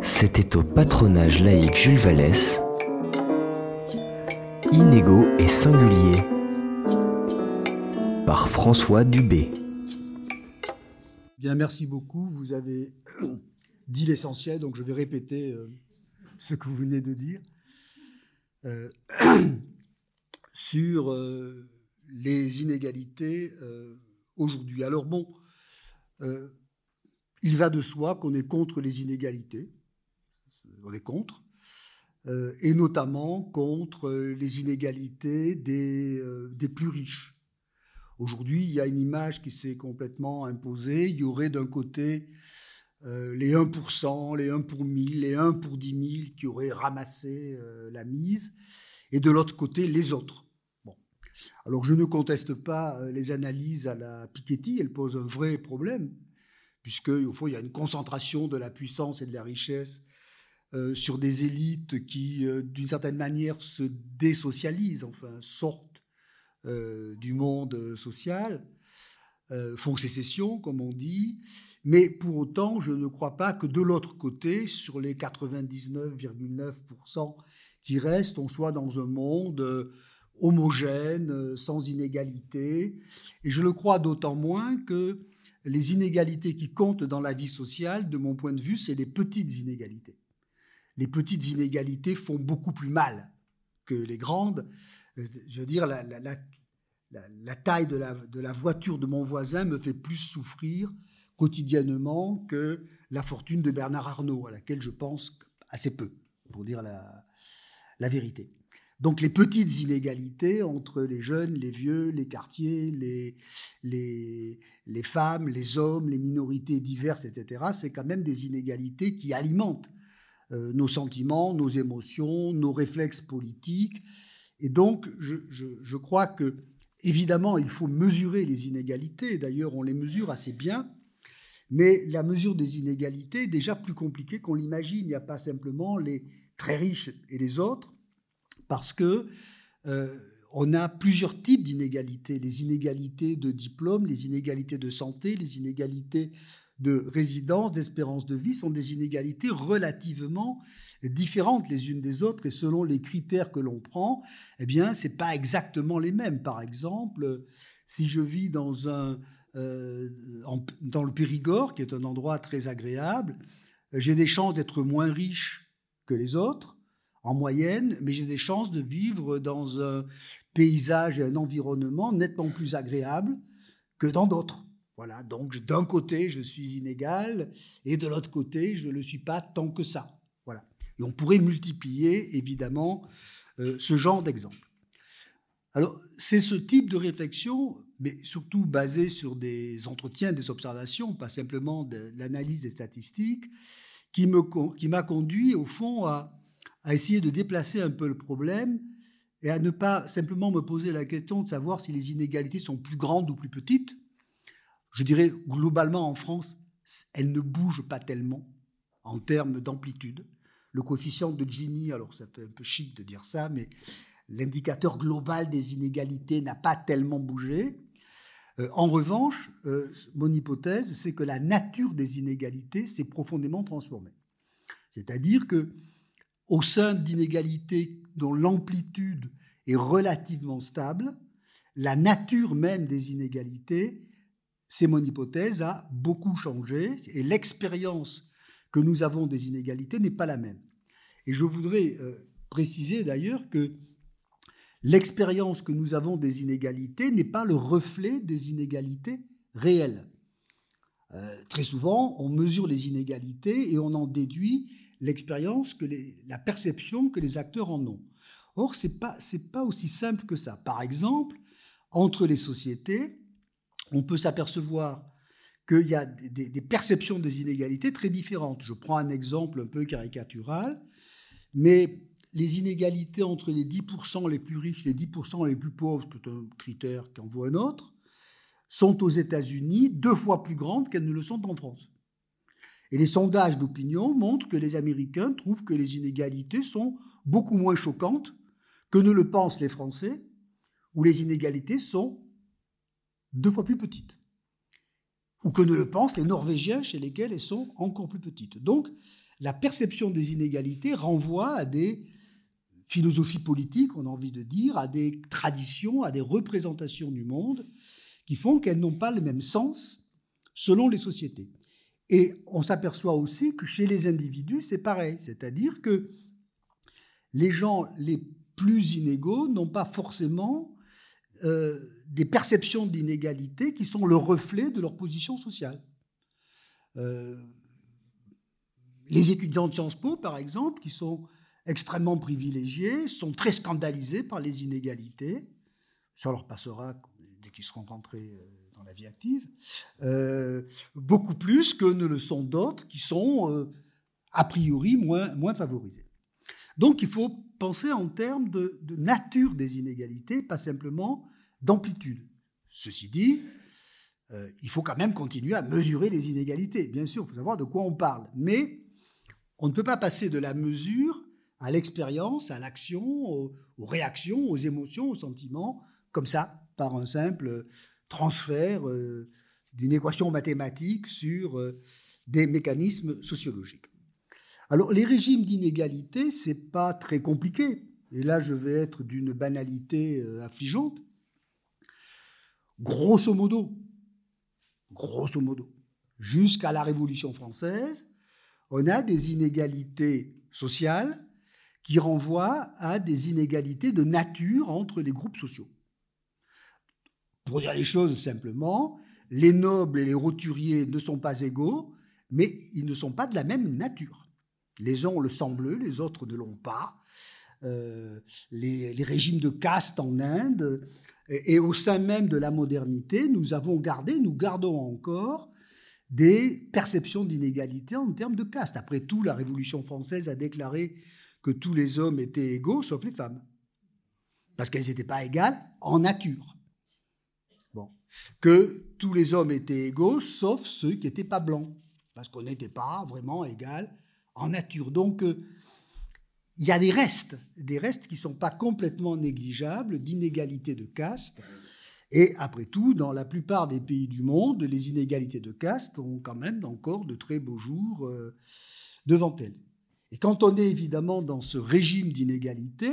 C'était au patronage laïque Jules Vallès, Inégaux et singulier, par François Dubé. Bien, merci beaucoup. Vous avez dit l'essentiel, donc je vais répéter euh, ce que vous venez de dire. Euh, sur euh, les inégalités aujourd'hui. Alors bon, il va de soi qu'on est contre les inégalités, on est contre, et notamment contre les inégalités des, des plus riches. Aujourd'hui, il y a une image qui s'est complètement imposée. Il y aurait d'un côté euh, les 1%, les 1 pour 1000, les 1 pour 10 000 qui auraient ramassé euh, la mise, et de l'autre côté, les autres. Alors, je ne conteste pas euh, les analyses à la Piketty, elles posent un vrai problème, puisque, au fond, il y a une concentration de la puissance et de la richesse sur des élites qui, d'une certaine manière, se désocialisent, enfin, sortent euh, du monde social, euh, font sécession, comme on dit, mais pour autant, je ne crois pas que de l'autre côté, sur les 99,9% qui restent, on soit dans un monde euh, homogène, sans inégalité. Et je le crois d'autant moins que les inégalités qui comptent dans la vie sociale, de mon point de vue, c'est les petites inégalités. Les petites inégalités font beaucoup plus mal que les grandes je veux dire, la, taille de la, voiture de mon voisin me fait plus souffrir quotidiennement que la fortune de Bernard Arnault, à laquelle je pense assez peu, pour dire la vérité. Donc les petites inégalités entre les jeunes, les vieux, les quartiers, les, les, les femmes, les hommes, les minorités diverses, etc., c'est quand même des inégalités qui alimentent euh, nos sentiments, nos émotions, nos réflexes politiques, et donc, je, crois que, évidemment, il faut mesurer les inégalités. D'ailleurs, on les mesure assez bien. Mais la mesure des inégalités est déjà plus compliquée qu'on l'imagine. Il n'y a pas simplement les très riches et les autres, parce que euh, on a plusieurs types d'inégalités. Les inégalités de diplôme, les inégalités de santé, les inégalités de résidence, d'espérance de vie sont des inégalités relativement différentes les unes des autres et selon les critères que l'on prend, eh bien, c'est pas exactement les mêmes. Par exemple, si je vis dans un euh, dans le Périgord, qui est un endroit très agréable, j'ai des chances d'être moins riche que les autres en moyenne, mais j'ai des chances de vivre dans un paysage et un environnement nettement plus agréable que dans d'autres. Voilà, donc d'un côté, je suis inégal, et de l'autre côté, je ne le suis pas tant que ça. Voilà. Et on pourrait multiplier, évidemment, euh, ce genre d'exemple. Alors, c'est ce type de réflexion, mais surtout basé sur des entretiens, des observations, pas simplement de l'analyse des statistiques, qui m'a conduit, au fond, à, à essayer de déplacer un peu le problème et à ne pas simplement me poser la question de savoir si les inégalités sont plus grandes ou plus petites, je dirais globalement en France, elle ne bouge pas tellement en termes d'amplitude. Le coefficient de Gini, alors c'est un peu chic de dire ça, mais l'indicateur global des inégalités n'a pas tellement bougé. Euh, en revanche, euh, mon hypothèse, c'est que la nature des inégalités s'est profondément transformée. C'est-à-dire que au sein d'inégalités dont l'amplitude est relativement stable, la nature même des inégalités c'est mon hypothèse, a beaucoup changé et l'expérience que nous avons des inégalités n'est pas la même. Et je voudrais euh, préciser d'ailleurs que l'expérience que nous avons des inégalités n'est pas le reflet des inégalités réelles. Euh, très souvent, on mesure les inégalités et on en déduit l'expérience, que la perception que les acteurs en ont. Or, ce n'est pas, pas aussi simple que ça. Par exemple, entre les sociétés, on peut s'apercevoir qu'il y a des, perceptions des inégalités très différentes. Je prends un exemple un peu caricatural, mais les inégalités entre les 10% les plus riches et les 10% les plus pauvres, c'est un critère qui en un autre, sont aux États-Unis deux fois plus grandes qu'elles ne le sont en France. Et les sondages d'opinion montrent que les Américains trouvent que les inégalités sont beaucoup moins choquantes que ne le pensent les Français, où les inégalités sont deux fois plus petite. ou que ne le pensent les Norvégiens chez lesquels elles sont encore plus petites. Donc, la perception des inégalités renvoie à des philosophies politiques, on a envie de dire, à des traditions, à des représentations du monde qui font qu'elles n'ont pas le même sens selon les sociétés. Et on s'aperçoit aussi que chez les individus, c'est pareil, c'est-à-dire que les gens les plus inégaux n'ont pas forcément euh, des perceptions d'inégalité qui sont le reflet de leur position sociale. Euh, les étudiants de Sciences Po, par exemple, qui sont extrêmement privilégiés, sont très scandalisés par les inégalités. Ça leur passera dès qu'ils seront rentrés euh, vie active. Euh, beaucoup plus que ne le sont d'autres qui sont euh, a priori moins, moins favorisés. Donc il faut penser en termes de, de nature des inégalités, pas simplement d'amplitude. Ceci dit, il faut quand même continuer à mesurer les inégalités. Bien sûr, il faut savoir de quoi on parle. Mais on ne peut pas passer de la mesure à l'expérience, à l'action, aux, réactions, aux émotions, aux sentiments, comme ça, par un simple transfert euh, d'une équation mathématique sur euh, des mécanismes sociologiques. Alors, les régimes d'inégalité, c'est pas très compliqué. Et là, je vais être d'une banalité euh, affligeante. Grosso modo, grosso modo, jusqu'à la Révolution française, on a des inégalités sociales qui renvoient à des inégalités de nature entre les groupes sociaux. Pour dire les choses simplement, les nobles et les roturiers ne sont pas égaux, mais ils ne sont pas de la même nature. Les uns ont le sang bleu, les autres ne l'ont pas. Euh, les, régimes de caste en Inde, et, au sein même de la modernité, nous avons gardé, nous gardons encore des perceptions d'inégalité en termes de caste. Après tout, la Révolution française a déclaré que tous les hommes étaient égaux, sauf les femmes. Parce qu'elles n'étaient pas égales en nature. Que tous les hommes étaient égaux, sauf ceux qui n'étaient pas blancs. Parce qu'on n'était pas vraiment égal en nature. Donc, euh, il y a des restes, des restes qui ne sont pas complètement négligeables d'inégalité de caste et après tout, dans la plupart des pays du monde, les inégalités de caste ont quand même encore de très beaux jours euh, devant elles. Et quand on est évidemment dans ce régime d'inégalité,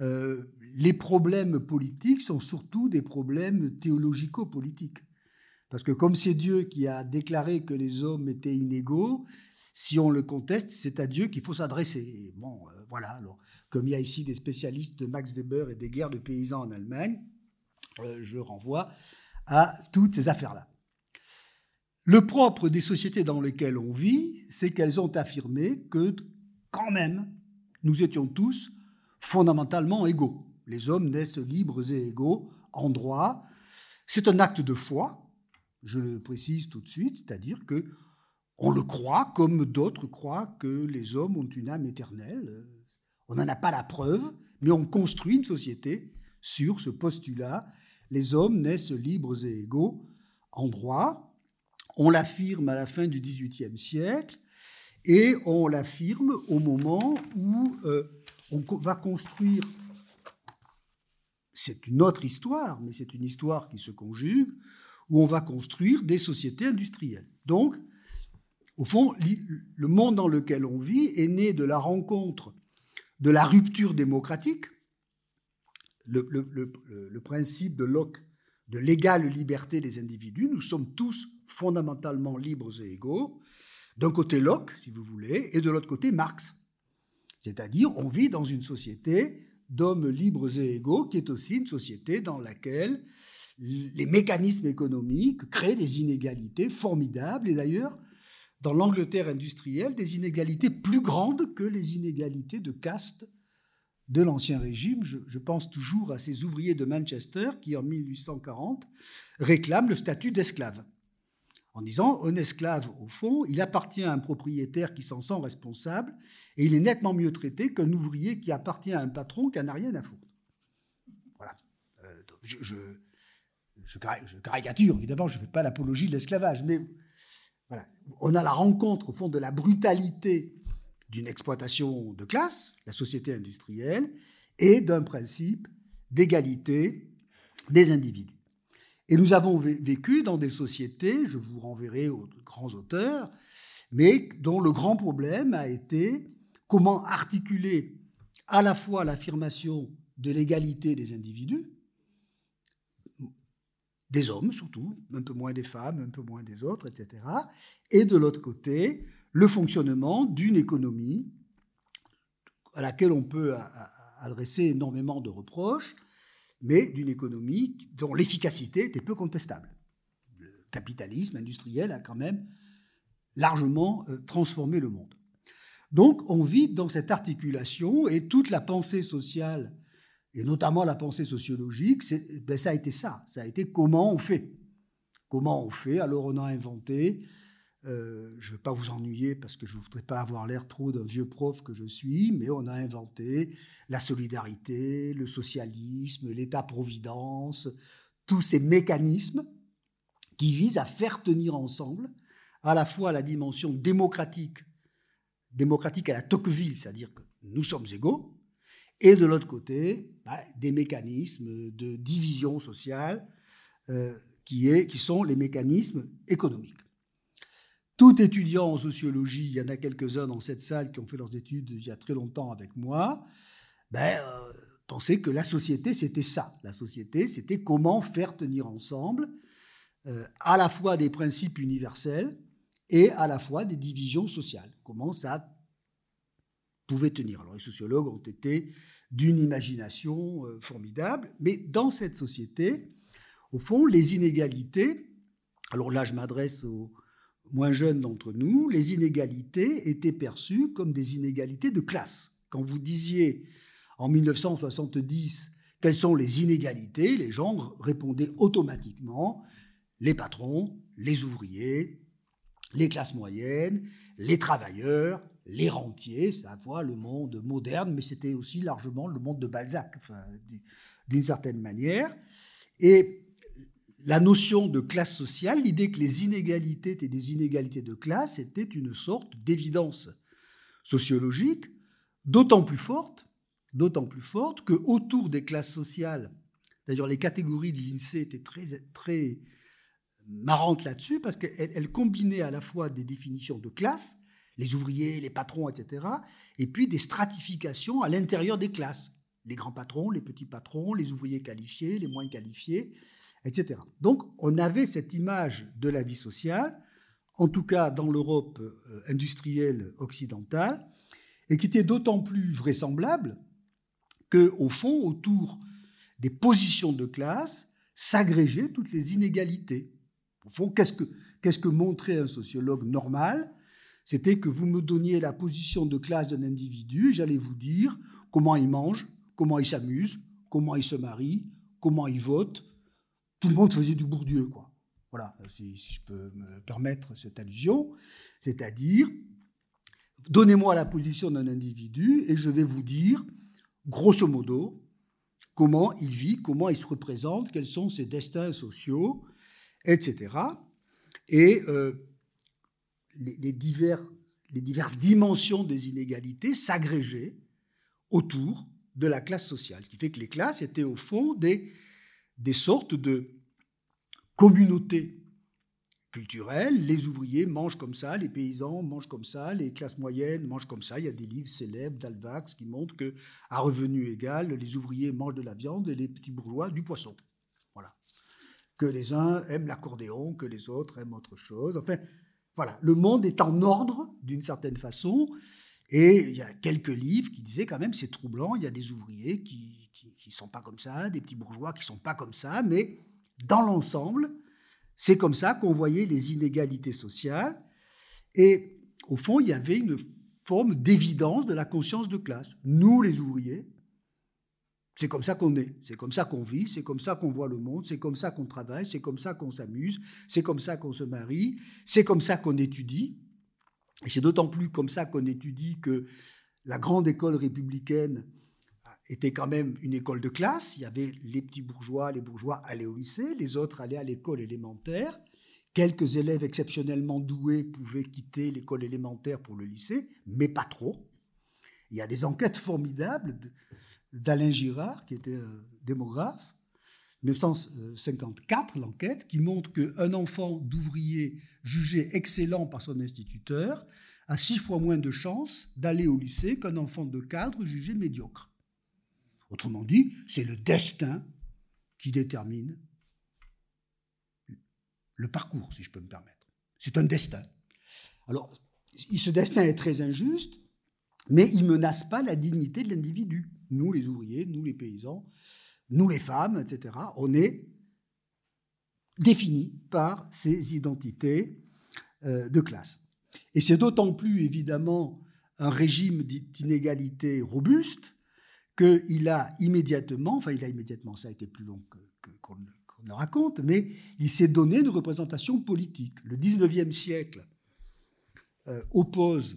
euh, les problèmes politiques sont surtout des problèmes théologico-politiques. Parce que comme c'est Dieu qui a déclaré que les hommes étaient inégaux, si on le conteste, c'est à Dieu qu'il faut s'adresser. Bon, euh, voilà. Alors, comme il y a ici des spécialistes de Max Weber et des guerres de paysans en Allemagne, euh, je renvoie à toutes ces affaires-là. Le propre des sociétés dans lesquelles on vit, c'est qu'elles ont affirmé que quand même, nous étions tous fondamentalement égaux. Les hommes naissent libres et égaux en droit. C'est un acte de foi, je le précise tout de suite, c'est-à-dire que on le croit comme d'autres croient que les hommes ont une âme éternelle. On n'en a pas la preuve, mais on construit une société sur ce postulat les hommes naissent libres et égaux en droit. On l'affirme à la fin du XVIIIe siècle et on l'affirme au moment où euh, on va construire, c'est une autre histoire, mais c'est une histoire qui se conjugue, où on va construire des sociétés industrielles. Donc, au fond, le monde dans lequel on vit est né de la rencontre de la rupture démocratique, le, principe de Locke de l'égale liberté des individus. Nous sommes tous fondamentalement libres et égaux. D'un côté Locke, si vous voulez, et de l'autre côté Marx. C'est-à-dire, on vit dans une société d'hommes libres et égaux, qui est aussi une société dans laquelle les mécanismes économiques créent des inégalités formidables, et d'ailleurs, dans l'Angleterre industrielle, des inégalités plus grandes que les inégalités de caste de l'Ancien Régime. Je, pense toujours à ces ouvriers de Manchester qui, en 1840, réclament le statut d'esclave. En disant, un esclave, au fond, il appartient à un propriétaire qui s'en sent responsable et il est nettement mieux traité qu'un ouvrier qui appartient à un patron qui n'a rien à foutre. Voilà. Euh, je, caricature, évidemment, je ne fais pas l'apologie de l'esclavage, mais. On a la rencontre, au fond, de la brutalité d'une exploitation de classe, la société industrielle, et d'un principe d'égalité des individus. Et nous avons vécu dans des sociétés, je vous renverrai aux grands auteurs, mais dont le grand problème a été comment articuler à la fois l'affirmation de l'égalité des individus, des hommes surtout, un peu moins des femmes, un peu moins des autres, etc., et de l'autre côté, le fonctionnement d'une économie à laquelle on peut adresser énormément de reproches, mais d'une économie dont l'efficacité était peu contestable. Le capitalisme industriel a quand même largement euh, transformé le monde. Donc on vit dans cette articulation et toute la pensée sociale, et notamment la pensée sociologique, ben ça a été ça, ça a été comment on fait? Comment on fait? Alors on a inventé euh, je ne veux pas vous ennuyer parce que je ne voudrais pas avoir l'air trop d'un vieux prof que je suis, mais on a inventé la solidarité, le socialisme, l'État-providence, tous ces mécanismes qui visent à faire tenir ensemble à la fois la dimension démocratique, démocratique à la Tocqueville, c'est-à-dire que nous sommes égaux, et de l'autre côté, bah, des mécanismes de division sociale euh, qui, sont les mécanismes économiques. Tout étudiant en sociologie, il y en a quelques-uns dans cette salle qui ont fait leurs études il y a très longtemps avec moi, ben, euh, que la société, c'était ça. La société, c'était comment faire tenir ensemble euh, à la fois des principes universels et à la fois des divisions sociales. Comment ça pouvait tenir? Alors les sociologues ont été d'une imagination euh, formidable, mais dans cette société, au fond, les inégalités, alors là je m'adresse aux moins jeunes d'entre nous, les inégalités étaient perçues comme des inégalités de classe. Quand vous disiez en 1970 quelles sont les inégalités, les gens répondaient automatiquement les patrons, les ouvriers, les classes moyennes, les travailleurs, les rentiers, c'est à la fois le monde moderne, mais c'était aussi largement le monde de Balzac, d'une certaine manière. Et la notion de classe sociale, l'idée que les inégalités étaient des inégalités de classe, était une sorte d'évidence sociologique, d'autant plus forte, d'autant plus forte que autour des classes sociales, d'ailleurs les catégories de l'INSEE étaient très, très marrantes là-dessus, parce qu'elles combinaient à la fois des définitions de classe, les ouvriers, les patrons, etc., et puis des stratifications à l'intérieur des classes, les grands patrons, les petits patrons, les ouvriers qualifiés, les moins qualifiés, Donc on avait cette image de la vie sociale, en tout cas dans l'Europe euh, industrielle occidentale, et qui était d'autant plus vraisemblable que, au fond, autour des positions de classe, s'agrégeaient toutes les inégalités. Au fond, qu'est-ce que, qu'est-ce que montrait un sociologue normal? C'était que vous me donniez la position de classe d'un individu, et j'allais vous dire comment il mange, comment il s'amuse, comment il se marie, comment il vote, tout le monde faisait du Bourdieu, quoi. Voilà, si, je peux me permettre cette allusion. C'est-à-dire, donnez-moi la position d'un individu et je vais vous dire, grosso modo, comment il vit, comment il se représente, quels sont ses destins sociaux, etc. Et euh, les, divers, les diverses dimensions des inégalités s'agrégeaient autour de la classe sociale. Ce qui fait que les classes étaient au fond des des sortes de communautés culturelles. Les ouvriers mangent comme ça, les paysans mangent comme ça, les classes moyennes mangent comme ça. Il y a des livres célèbres d'Alvax qui montrent que, à revenu égal, les ouvriers mangent de la viande et les petits bourgeois du poisson. Voilà. Que les uns aiment l'accordéon, que les autres aiment autre chose. Enfin, voilà. Le monde est en ordre d'une certaine façon. Et il y a quelques livres qui disaient quand même c'est troublant, il y a des ouvriers qui qui ne sont pas comme ça, des petits bourgeois qui ne sont pas comme ça, mais dans l'ensemble, c'est comme ça qu'on voyait les inégalités sociales. Et au fond, il y avait une forme d'évidence de la conscience de classe. Nous, les ouvriers, c'est comme ça qu'on est, c'est comme ça qu'on vit, c'est comme ça qu'on voit le monde, c'est comme ça qu'on travaille, c'est comme ça qu'on s'amuse, c'est comme ça qu'on se marie, c'est comme ça qu'on étudie. Et c'est d'autant plus comme ça qu'on étudie que la grande école républicaine était quand même une école de classe. Il y avait les petits bourgeois, les bourgeois allaient au lycée, les autres allaient à l'école élémentaire. Quelques élèves exceptionnellement doués pouvaient quitter l'école élémentaire pour le lycée, mais pas trop. Il y a des enquêtes formidables d'Alain Girard, qui était un démographe, 1954, l'enquête, qui montre qu'un enfant d'ouvrier jugé excellent par son instituteur a six fois moins de chances d'aller au lycée qu'un enfant de cadre jugé médiocre. Autrement dit, c'est le destin qui détermine le parcours, si je peux me permettre. C'est un destin. Alors, ce destin est très injuste, mais il ne menace pas la dignité de l'individu. Nous, les ouvriers, nous, les paysans, nous, les femmes, etc., on est définis par ces identités euh, de classe. Et c'est d'autant plus, évidemment, un régime d'inégalité robuste qu'il a immédiatement, enfin il a immédiatement, ça a été plus long qu'on le raconte, mais il s'est donné une représentation politique. Le 19e siècle euh, oppose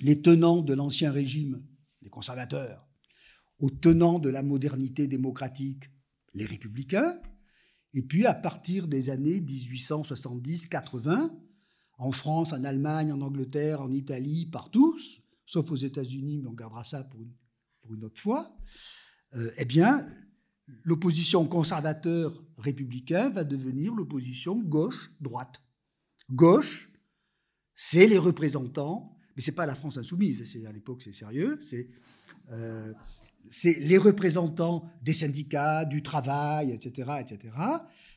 les tenants de l'ancien régime, les conservateurs, aux tenants de la modernité démocratique, les républicains, et puis à partir des années 1870-80, en France, en Allemagne, en Angleterre, en Italie, partout, sauf aux États-Unis, mais on gardera ça pour une, pour une autre fois, euh, eh bien, l'opposition conservateur-républicain va devenir l'opposition gauche-droite. Gauche, c'est les représentants, mais c'est pas la France insoumise, à l'époque c'est sérieux, c'est euh, les représentants des syndicats, du travail, etc., etc.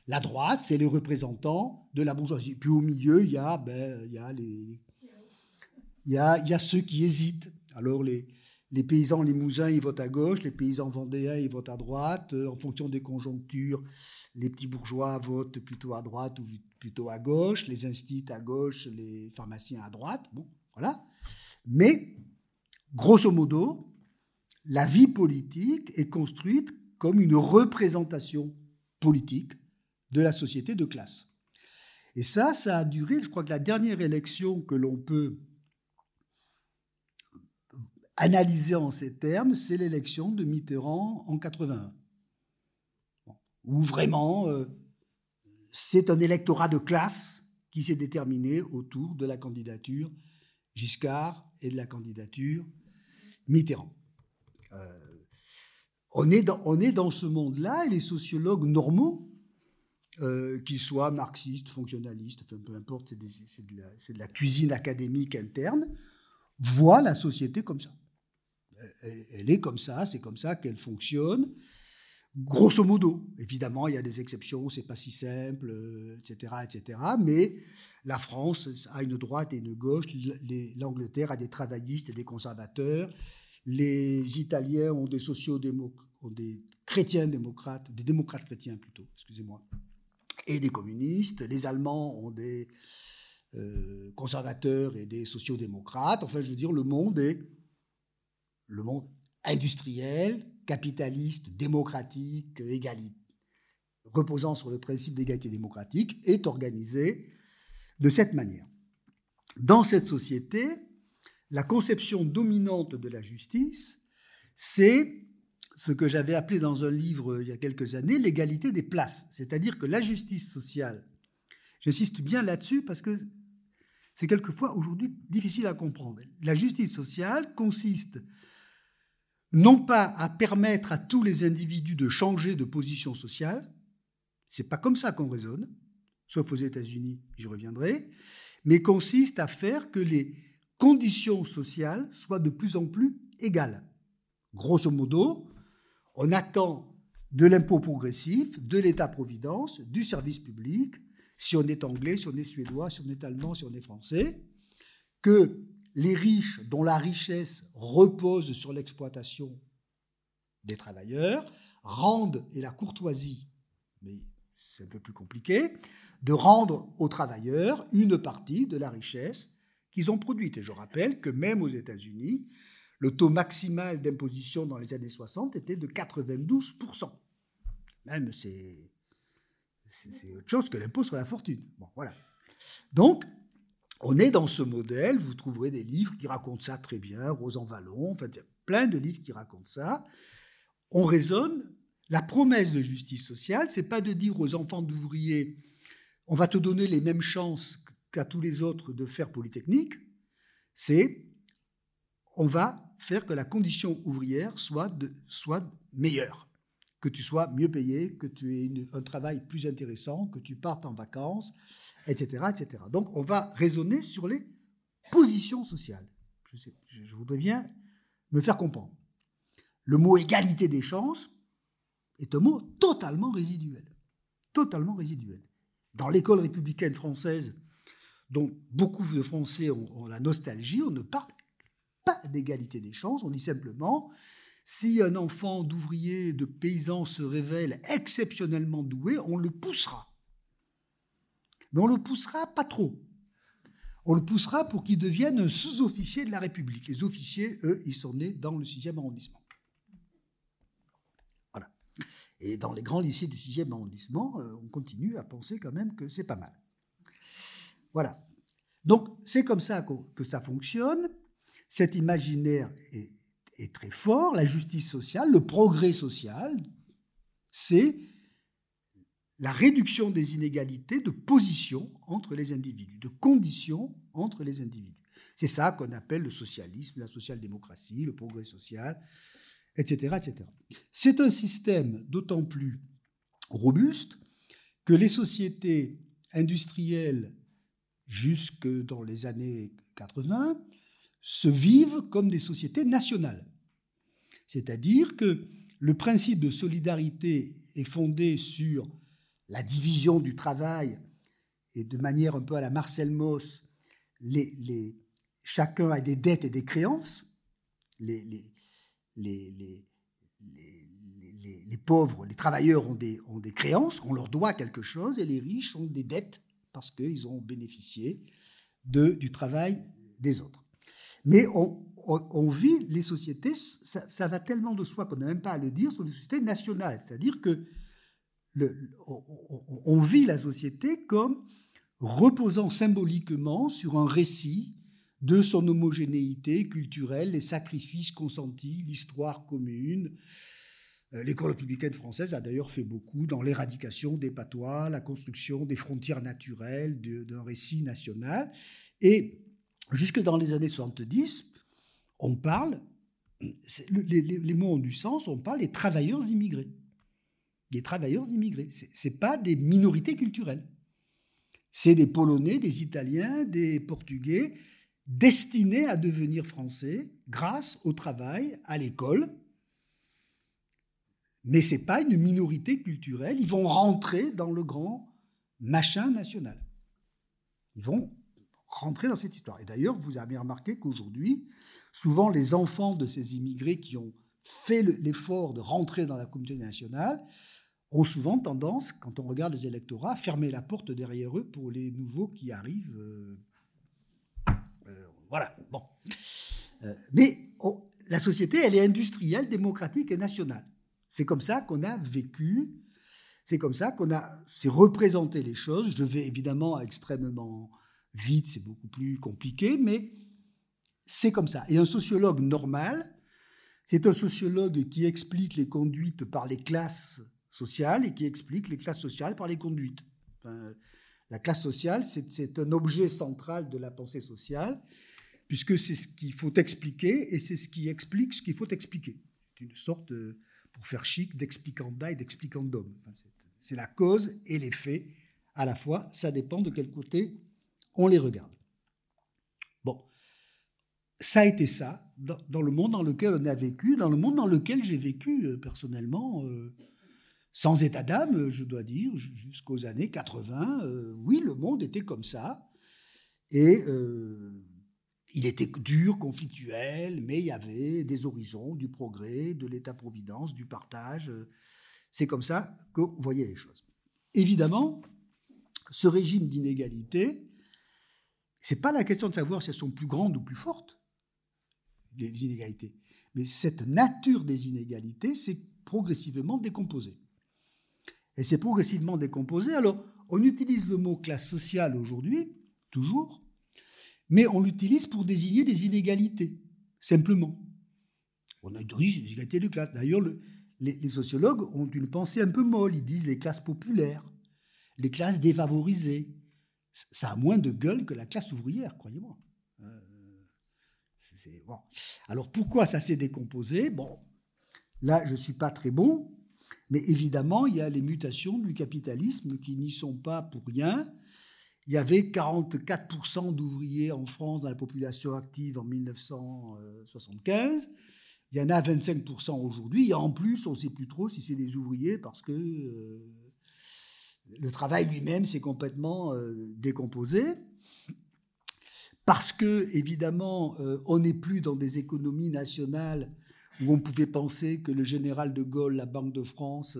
La droite, c'est les représentants de la bourgeoisie. Puis au milieu, il y a, ben, il y a les, il y a, il y a ceux qui hésitent. Alors les, les paysans limousins, ils votent à gauche, les paysans vendéens, ils votent à droite. Euh, en fonction des conjonctures, les petits bourgeois votent plutôt à droite ou plutôt à gauche, les instits à gauche, les pharmaciens à droite. Bon, voilà. Mais, grosso modo, la vie politique est construite comme une représentation politique de la société de classe. Et ça, ça a duré, je crois que la dernière élection que l'on peut analysé en ces termes, c'est l'élection de Mitterrand en 81, où vraiment euh, c'est un électorat de classe qui s'est déterminé autour de la candidature Giscard et de la candidature Mitterrand. Euh, on, est dans, ce monde-là et les sociologues normaux, euh, qu'ils soient marxistes, fonctionnalistes, peu importe, c'est de, la cuisine académique interne, voient la société comme ça elle, est comme ça, c'est comme ça qu'elle fonctionne. Grosso modo, évidemment, il y a des exceptions, c'est pas si simple, etc., etc. Mais la France a une droite et une gauche, l'Angleterre a des travaillistes et des conservateurs, les Italiens ont des ont des chrétiens démocrates, des démocrates chrétiens plutôt, excusez-moi, et des communistes. Les Allemands ont des euh, conservateurs et des sociodémocrates. Enfin, je veux dire, le monde est le monde industriel, capitaliste, démocratique, reposant sur le principe d'égalité démocratique, est organisé de cette manière. Dans cette société, la conception dominante de la justice, c'est ce que j'avais appelé dans un livre il y a quelques années l'égalité des places. C'est-à-dire que la justice sociale, j'insiste bien là-dessus parce que c'est quelquefois aujourd'hui difficile à comprendre. La justice sociale consiste non pas à permettre à tous les individus de changer de position sociale, c'est pas comme ça qu'on raisonne, sauf aux États-Unis, j'y reviendrai, mais consiste à faire que les conditions sociales soient de plus en plus égales. Grosso modo, on attend de l'impôt progressif, de l'État-providence, du service public, si on est anglais, si on est suédois, si on est allemand, si on est français, que les riches dont la richesse repose sur l'exploitation des travailleurs rendent, et la courtoisie, mais c'est un peu plus compliqué, de rendre aux travailleurs une partie de la richesse qu'ils ont produite. Et je rappelle que même aux États-Unis, le taux maximal d'imposition dans les années 60 était de 92%. Même c'est, autre chose que l'impôt sur la fortune. Bon, voilà. Donc, on est dans ce modèle, vous trouverez des livres qui racontent ça très bien, Rosan Vallon, enfin, plein de livres qui racontent ça. On raisonne, la promesse de justice sociale, c'est pas de dire aux enfants d'ouvriers, on va te donner les mêmes chances qu'à tous les autres de faire Polytechnique, c'est on va faire que la condition ouvrière soit, soit meilleure. que tu sois mieux payé, que tu aies un travail plus intéressant, que tu partes en vacances, etc.. Donc on va raisonner sur les positions sociales. Je, je voudrais bien me faire comprendre. Le mot égalité des chances est un mot totalement résiduel. Totalement résiduel. Dans l'école républicaine française, dont beaucoup de Français ont, la nostalgie, on ne parle pas d'égalité des chances, on dit simplement si un enfant d'ouvrier, de paysan se révèle exceptionnellement doué, on le poussera. Mais on le poussera pas trop. On le poussera pour qu'il devienne un sous-officier de la République. Les officiers, eux, ils sont nés dans le 6e arrondissement. Voilà. Et dans les grands lycées du 6e arrondissement, euh, on continue à penser quand même que c'est pas mal. Voilà. Donc, c'est comme ça que ça fonctionne. Cet imaginaire est très fort. La justice sociale, le progrès social, c'est la réduction des inégalités de position entre les individus, de conditions entre les individus. C'est ça qu'on appelle le socialisme, la social-démocratie, le progrès social, etc. etc. C'est un système d'autant plus robuste que les sociétés industrielles jusque dans les années 80 se vivent comme des sociétés nationales. C'est-à-dire que le principe de solidarité est fondé sur la division du travail et de manière un peu à la Marcel Mauss, chacun a des dettes et des créances. Les, pauvres, les travailleurs ont des, créances, on leur doit quelque chose, et les riches ont des dettes parce qu'ils ont bénéficié du travail des autres. Mais on, on, vit les sociétés, ça, ça, va tellement de soi qu'on n'a même pas à le dire, sont des sociétés nationales. C'est-à-dire que on, vit la société comme reposant symboliquement sur un récit de son homogénéité culturelle, les sacrifices consentis, l'histoire commune. Euh, l'école républicaine française a d'ailleurs fait beaucoup dans l'éradication des patois, la construction des frontières naturelles d'un récit national. Et jusque dans les années 70, on parle, les, les mots ont du sens, on parle des travailleurs immigrés des travailleurs immigrés. Ce n'est pas des minorités culturelles. C'est des Polonais, des Italiens, des Portugais destinés à devenir français grâce au travail, à l'école. Mais ce n'est pas une minorité culturelle. Ils vont rentrer dans le grand machin national. Ils vont rentrer dans cette histoire. Et d'ailleurs, vous avez remarqué qu'aujourd'hui, souvent les enfants de ces immigrés qui ont fait l'effort de rentrer dans la communauté nationale ont souvent tendance, quand on regarde les électorats, à fermer la porte derrière eux pour les nouveaux qui arrivent. Euh, euh, voilà, bon. Euh, mais la société, elle est industrielle, démocratique et nationale. C'est comme ça qu'on a vécu, c'est comme ça qu'on a représenté les choses. Je vais évidemment extrêmement vite, c'est beaucoup plus compliqué, mais c'est comme ça. Et un sociologue normal, c'est un sociologue qui explique les conduites par les classes sociale et qui explique les classes sociales par les conduites. la classe sociale, c'est un objet central de la pensée sociale, puisque c'est ce qu'il faut expliquer et c'est ce qui explique ce qu'il faut expliquer. C'est une sorte, pour faire chic, d'explicanda et d'explicandum. c'est la cause et les faits à la fois, ça dépend de quel côté on les regarde. Bon, ça a été ça dans, le monde dans lequel on a vécu, dans le monde dans lequel j'ai vécu euh, personnellement. Euh, sans état d'âme, je dois dire, jusqu'aux années 80, euh, oui, le monde était comme ça. Et euh, il était dur, conflictuel, mais il y avait des horizons, du progrès, de l'État-providence, du partage. C'est comme ça qu'on voyait les choses. Évidemment, ce régime d'inégalité, c'est pas la question de savoir si elles sont plus grandes ou plus fortes, les inégalités, mais cette nature des inégalités s'est progressivement décomposée et c'est progressivement décomposé. Alors, on utilise le mot classe sociale aujourd'hui, toujours, mais on l'utilise pour désigner des inégalités, simplement. On a des inégalités de classe. D'ailleurs, les, sociologues ont une pensée un peu molle. Ils disent les classes populaires, les classes défavorisées. Ça a moins de gueule que la classe ouvrière, croyez-moi. Euh. Alors pourquoi ça s'est décomposé? Bon, là, je ne suis pas très bon. Mais évidemment, il y a les mutations du capitalisme qui n'y sont pas pour rien. Il y avait 44% d'ouvriers en France dans la population active en 1975. Il y en a 25% aujourd'hui. Et en plus, on ne sait plus trop si c'est des ouvriers parce que euh, le travail lui-même s'est complètement euh, décomposé. Parce que, évidemment, euh, on n'est plus dans des économies nationales où on pouvait penser que le général de Gaulle, la Banque de France,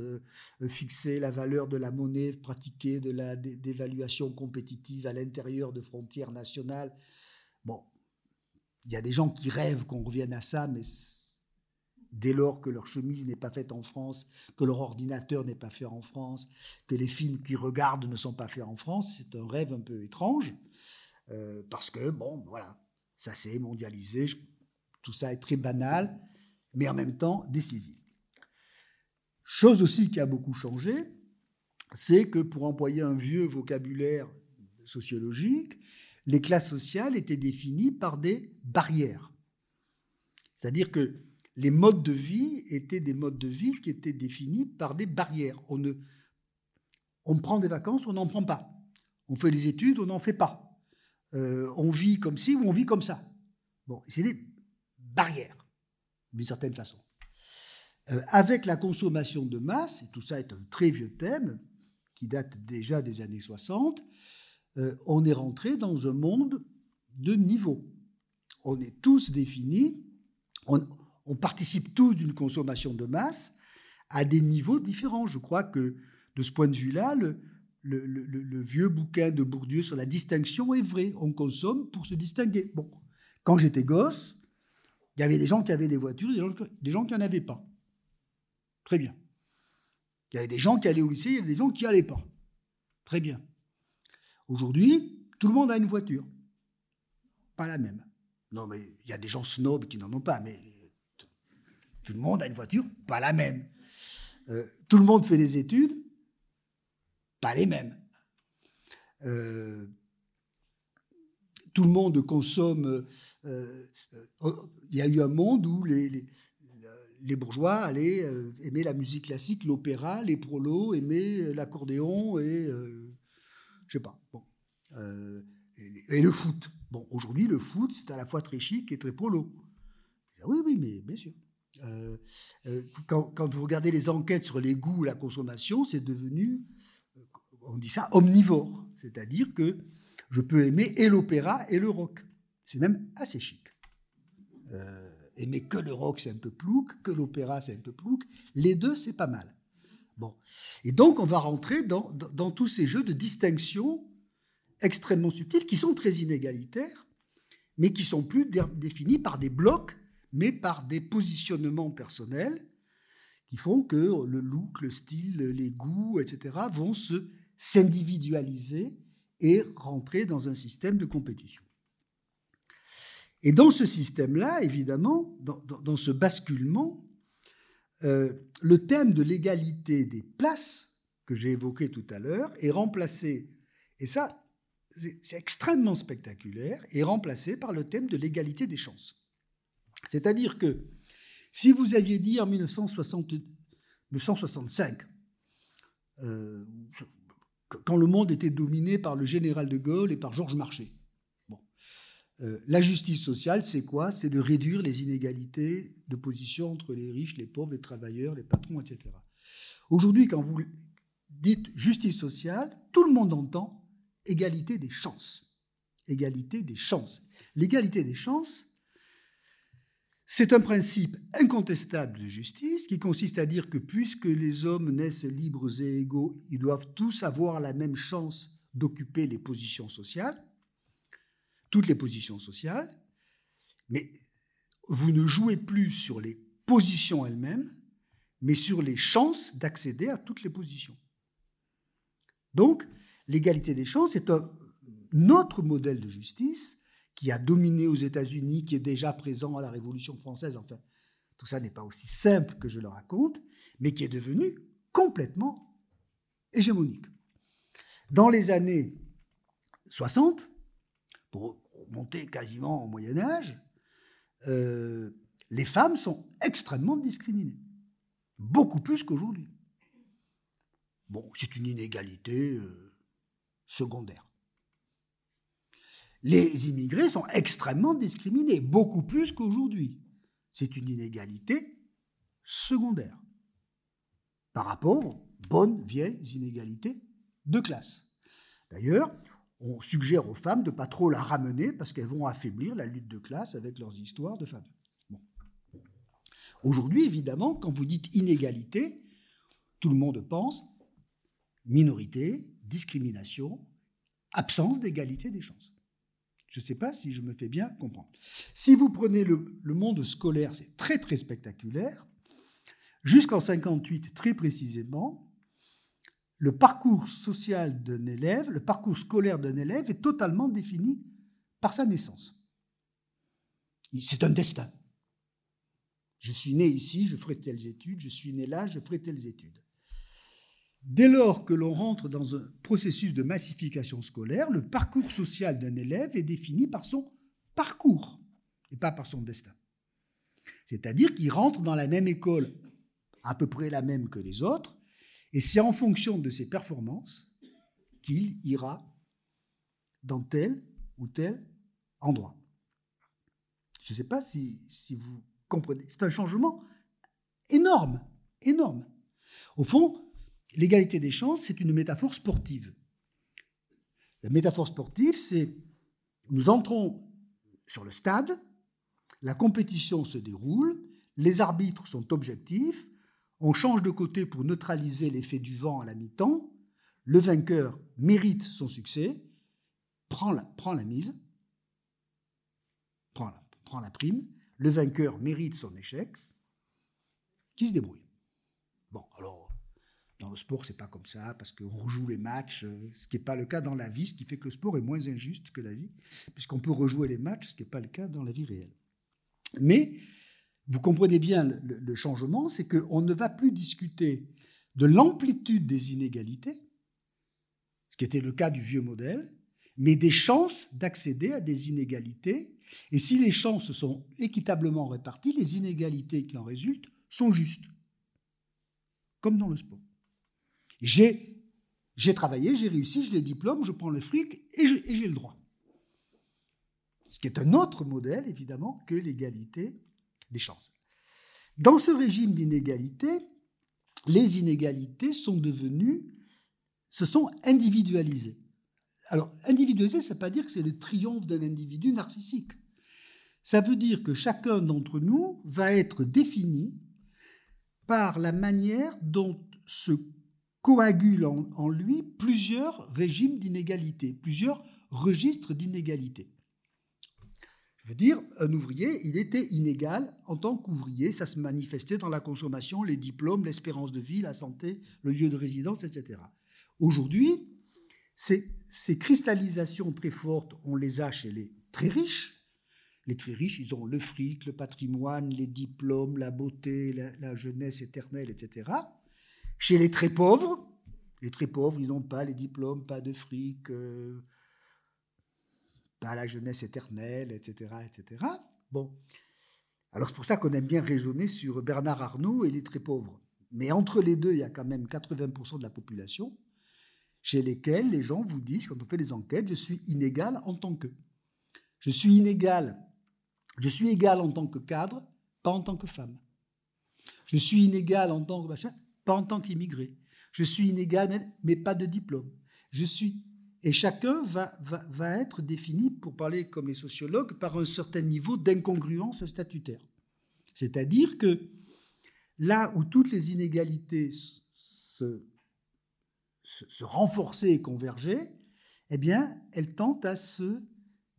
fixait la valeur de la monnaie, pratiquait de la dévaluation compétitive à l'intérieur de frontières nationales. Bon, il y a des gens qui rêvent qu'on revienne à ça, mais dès lors que leur chemise n'est pas faite en France, que leur ordinateur n'est pas fait en France, que les films qu'ils regardent ne sont pas faits en France, c'est un rêve un peu étrange, euh, parce que, bon, voilà, ça s'est mondialisé, tout ça est très banal, mais en même temps décisif. Chose aussi qui a beaucoup changé, c'est que pour employer un vieux vocabulaire sociologique, les classes sociales étaient définies par des barrières. C'est-à-dire que les modes de vie étaient des modes de vie qui étaient définis par des barrières. On prend des vacances, on n'en prend pas. On fait des études, on n'en fait pas. Euh, on vit comme ci ou on vit comme ça. Bon, c'est des barrières, d'une certaine façon. Euh, avec la consommation de masse, et tout ça est un très vieux thème qui date déjà des années 60, euh, on est rentré dans un monde de niveaux. On est tous définis, on, on participe tous d'une consommation de masse à des niveaux différents. Je crois que de ce point de vue-là, le, vieux bouquin de Bourdieu sur la distinction est vrai. On consomme pour se distinguer. Bon, quand j'étais gosse, il y avait des gens qui avaient des voitures, des gens, qui n'en avaient pas. Très bien. Il y avait des gens qui allaient au lycée, il y avait des gens qui allaient pas. Très bien. Aujourd'hui, tout le monde a une voiture. Pas la même. Non, mais il y a des gens snobs qui n'en ont pas, mais tout le monde a une voiture, pas la même. Euh, tout le monde fait des études, pas les mêmes. Euh, tout le monde consomme. Euh, il y a eu un monde où les, bourgeois allaient aimer la musique classique, l'opéra, les prolos, aimer l'accordéon et je sais pas. Bon, et, le foot. Bon, aujourd'hui, le foot, c'est à la fois très chic et très prolo. Oui, oui, mais bien sûr. Euh, euh, quand, vous regardez les enquêtes sur les goûts, la consommation, c'est devenu, euh, on dit ça, omnivore. C'est-à-dire que je peux aimer et l'opéra et le rock. C'est même assez chic. aimer que le rock, c'est un peu plouc, que l'opéra, c'est un peu plouc. Les deux, c'est pas mal. Bon. Et donc, on va rentrer dans, tous ces jeux de distinction extrêmement subtils qui sont très inégalitaires, mais qui sont plus définis par des blocs mais par des positionnements personnels qui font que le look, le style, les goûts, etc., vont se s'individualiser et rentrer dans un système de compétition. Et dans ce système-là, évidemment, dans, ce basculement, euh, le thème de l'égalité des places que j'ai évoqué tout à l'heure est remplacé, et ça, c'est extrêmement spectaculaire, est remplacé par le thème de l'égalité des chances. C'est-à-dire que si vous aviez dit en 1965, euh, quand le monde était dominé par le général de Gaulle et par Georges Marchais, bon, euh, la justice sociale, c'est quoi? C'est de réduire les inégalités de position entre les riches, les pauvres, les travailleurs, les patrons, etc. Aujourd'hui, quand vous dites justice sociale, tout le monde entend égalité des chances. Égalité des chances. L'égalité des chances, c'est un principe incontestable de justice qui consiste à dire que puisque les hommes naissent libres et égaux, ils doivent tous avoir la même chance d'occuper les positions sociales, toutes les positions sociales, mais vous ne jouez plus sur les positions elles-mêmes, mais sur les chances d'accéder à toutes les positions. Donc, l'égalité des chances est un autre modèle de justice qui a dominé aux États-Unis, qui est déjà présent à la Révolution française. Enfin, tout ça n'est pas aussi simple que je le raconte, mais qui est devenu complètement hégémonique. Dans les années 60, pour monter quasiment au Moyen Âge, euh, les femmes sont extrêmement discriminées, beaucoup plus qu'aujourd'hui. Bon, c'est une inégalité euh, secondaire. Les immigrés sont extrêmement discriminés, beaucoup plus qu'aujourd'hui. C'est une inégalité secondaire par rapport aux bonnes vieilles inégalités de classe. D'ailleurs, on suggère aux femmes de ne pas trop la ramener parce qu'elles vont affaiblir la lutte de classe avec leurs histoires de femmes. Aujourd'hui, évidemment, quand vous dites inégalité, tout le monde pense minorité, discrimination, absence d'égalité des chances. Je ne sais pas si je me fais bien comprendre. Si vous prenez le, monde scolaire, c'est très très spectaculaire. Jusqu'en 58, très précisément, le parcours social d'un élève, le parcours scolaire d'un élève est totalement défini par sa naissance. C'est un destin. Je suis né ici, je ferai telles études, je suis né là, je ferai telles études. Dès lors que l'on rentre dans un processus de massification scolaire, le parcours social d'un élève est défini par son parcours et pas par son destin. C'est-à-dire qu'il rentre dans la même école, à peu près la même que les autres, et c'est en fonction de ses performances qu'il ira dans tel ou tel endroit. Je ne sais pas si, vous comprenez. C'est un changement énorme, énorme. Au fond, l'égalité des chances, c'est une métaphore sportive. La métaphore sportive, c'est nous entrons sur le stade, la compétition se déroule, les arbitres sont objectifs, on change de côté pour neutraliser l'effet du vent à la mi-temps, le vainqueur mérite son succès, prend la, mise, prend prend la prime, le vainqueur mérite son échec, qui se débrouille. Bon, alors dans le sport, c'est pas comme ça, parce qu'on rejoue les matchs, euh, ce qui n'est pas le cas dans la vie, ce qui fait que le sport est moins injuste que la vie, puisqu'on peut rejouer les matchs, ce qui n'est pas le cas dans la vie réelle. Mais vous comprenez bien le, changement, c'est qu'on ne va plus discuter de l'amplitude des inégalités, ce qui était le cas du vieux modèle, mais des chances d'accéder à des inégalités. Et si les chances sont équitablement réparties, les inégalités qui en résultent sont justes, comme dans le sport. J'ai, travaillé, j'ai réussi, j'ai les diplômes, je prends le fric et j'ai le droit. Ce qui est un autre modèle, évidemment, que l'égalité des chances. Dans ce régime d'inégalité, les inégalités sont devenues, se sont individualisées. Alors, individualiser, ça ne veut pas dire que c'est le triomphe d'un individu narcissique. Ça veut dire que chacun d'entre nous va être défini par la manière dont se coagule en, lui plusieurs régimes d'inégalité, plusieurs registres d'inégalité. Je veux dire, un ouvrier, il était inégal en tant qu'ouvrier, ça se manifestait dans la consommation, les diplômes, l'espérance de vie, la santé, le lieu de résidence, etc. Aujourd'hui, ces, cristallisations très fortes, on les a chez les très riches. Les très riches, ils ont le fric, le patrimoine, les diplômes, la beauté, la jeunesse éternelle, etc. Chez les très pauvres, les très pauvres, ils n'ont pas les diplômes, pas de fric, euh, pas la jeunesse éternelle, etc., etc. Bon. Alors c'est pour ça qu'on aime bien raisonner sur Bernard Arnault et les très pauvres. Mais entre les deux, il y a quand même 80% de la population chez lesquels les gens vous disent, quand on fait des enquêtes, je suis inégal en tant que. Je suis inégal. Je suis égal en tant que cadre, pas en tant que femme. Je suis inégal en tant que machin, en tant qu'immigré. Je suis inégal, mais pas de diplôme. Je suis. Et chacun va, va, va être défini, pour parler comme les sociologues, par un certain niveau d'incongruence statutaire. C'est-à-dire que là où toutes les inégalités se, se, renforçaient et convergeaient, eh bien, elles tentent à se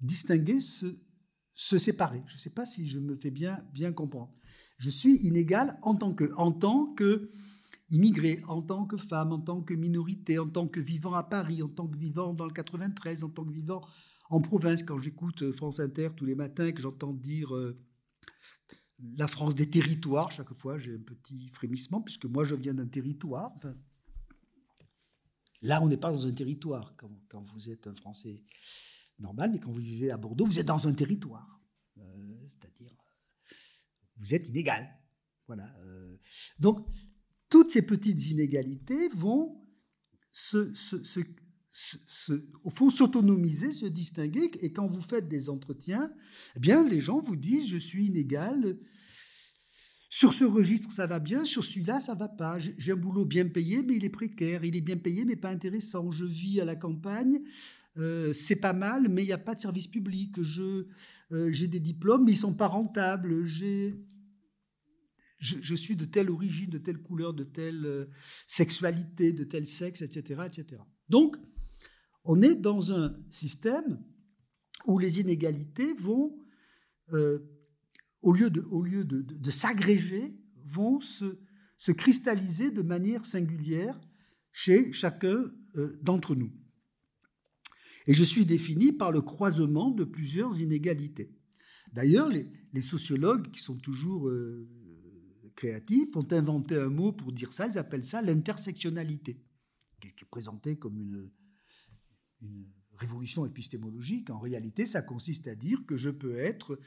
distinguer, se, se séparer. Je ne sais pas si je me fais bien, bien comprendre. Je suis inégal en tant que, en tant que immigré, en tant que femme, en tant que minorité, en tant que vivant à Paris, en tant que vivant dans le 93, en tant que vivant en province, quand j'écoute France Inter tous les matins, que j'entends dire euh, la France des territoires, chaque fois j'ai un petit frémissement, puisque moi je viens d'un territoire. là, on n'est pas dans un territoire quand, vous êtes un Français normal, mais quand vous vivez à Bordeaux, vous êtes dans un territoire. Euh, c'est-à-dire, vous êtes inégal. Voilà. Euh. donc, toutes ces petites inégalités vont au fond, s'autonomiser, se distinguer. Et quand vous faites des entretiens, eh bien, les gens vous disent je suis inégal. Sur ce registre, ça va bien. Sur celui-là, ça va pas. J'ai un boulot bien payé, mais il est précaire. Il est bien payé, mais pas intéressant. Je vis à la campagne. Euh, c'est pas mal, mais il n'y a pas de service public. Euh, j'ai des diplômes, mais ils sont pas rentables. J'ai, je, suis de telle origine, de telle couleur, de telle euh, sexualité, de tel sexe, etc., etc. Donc, on est dans un système où les inégalités vont, au lieu de, au lieu de, de, s'agréger, vont se, se, cristalliser de manière singulière chez chacun d'entre nous. Et je suis défini par le croisement de plusieurs inégalités. D'ailleurs, les, sociologues, qui sont toujours euh, ont inventé un mot pour dire ça, ils appellent ça l'intersectionnalité, qui, est présenté comme une, une révolution épistémologique. En réalité, ça consiste à dire que je peux être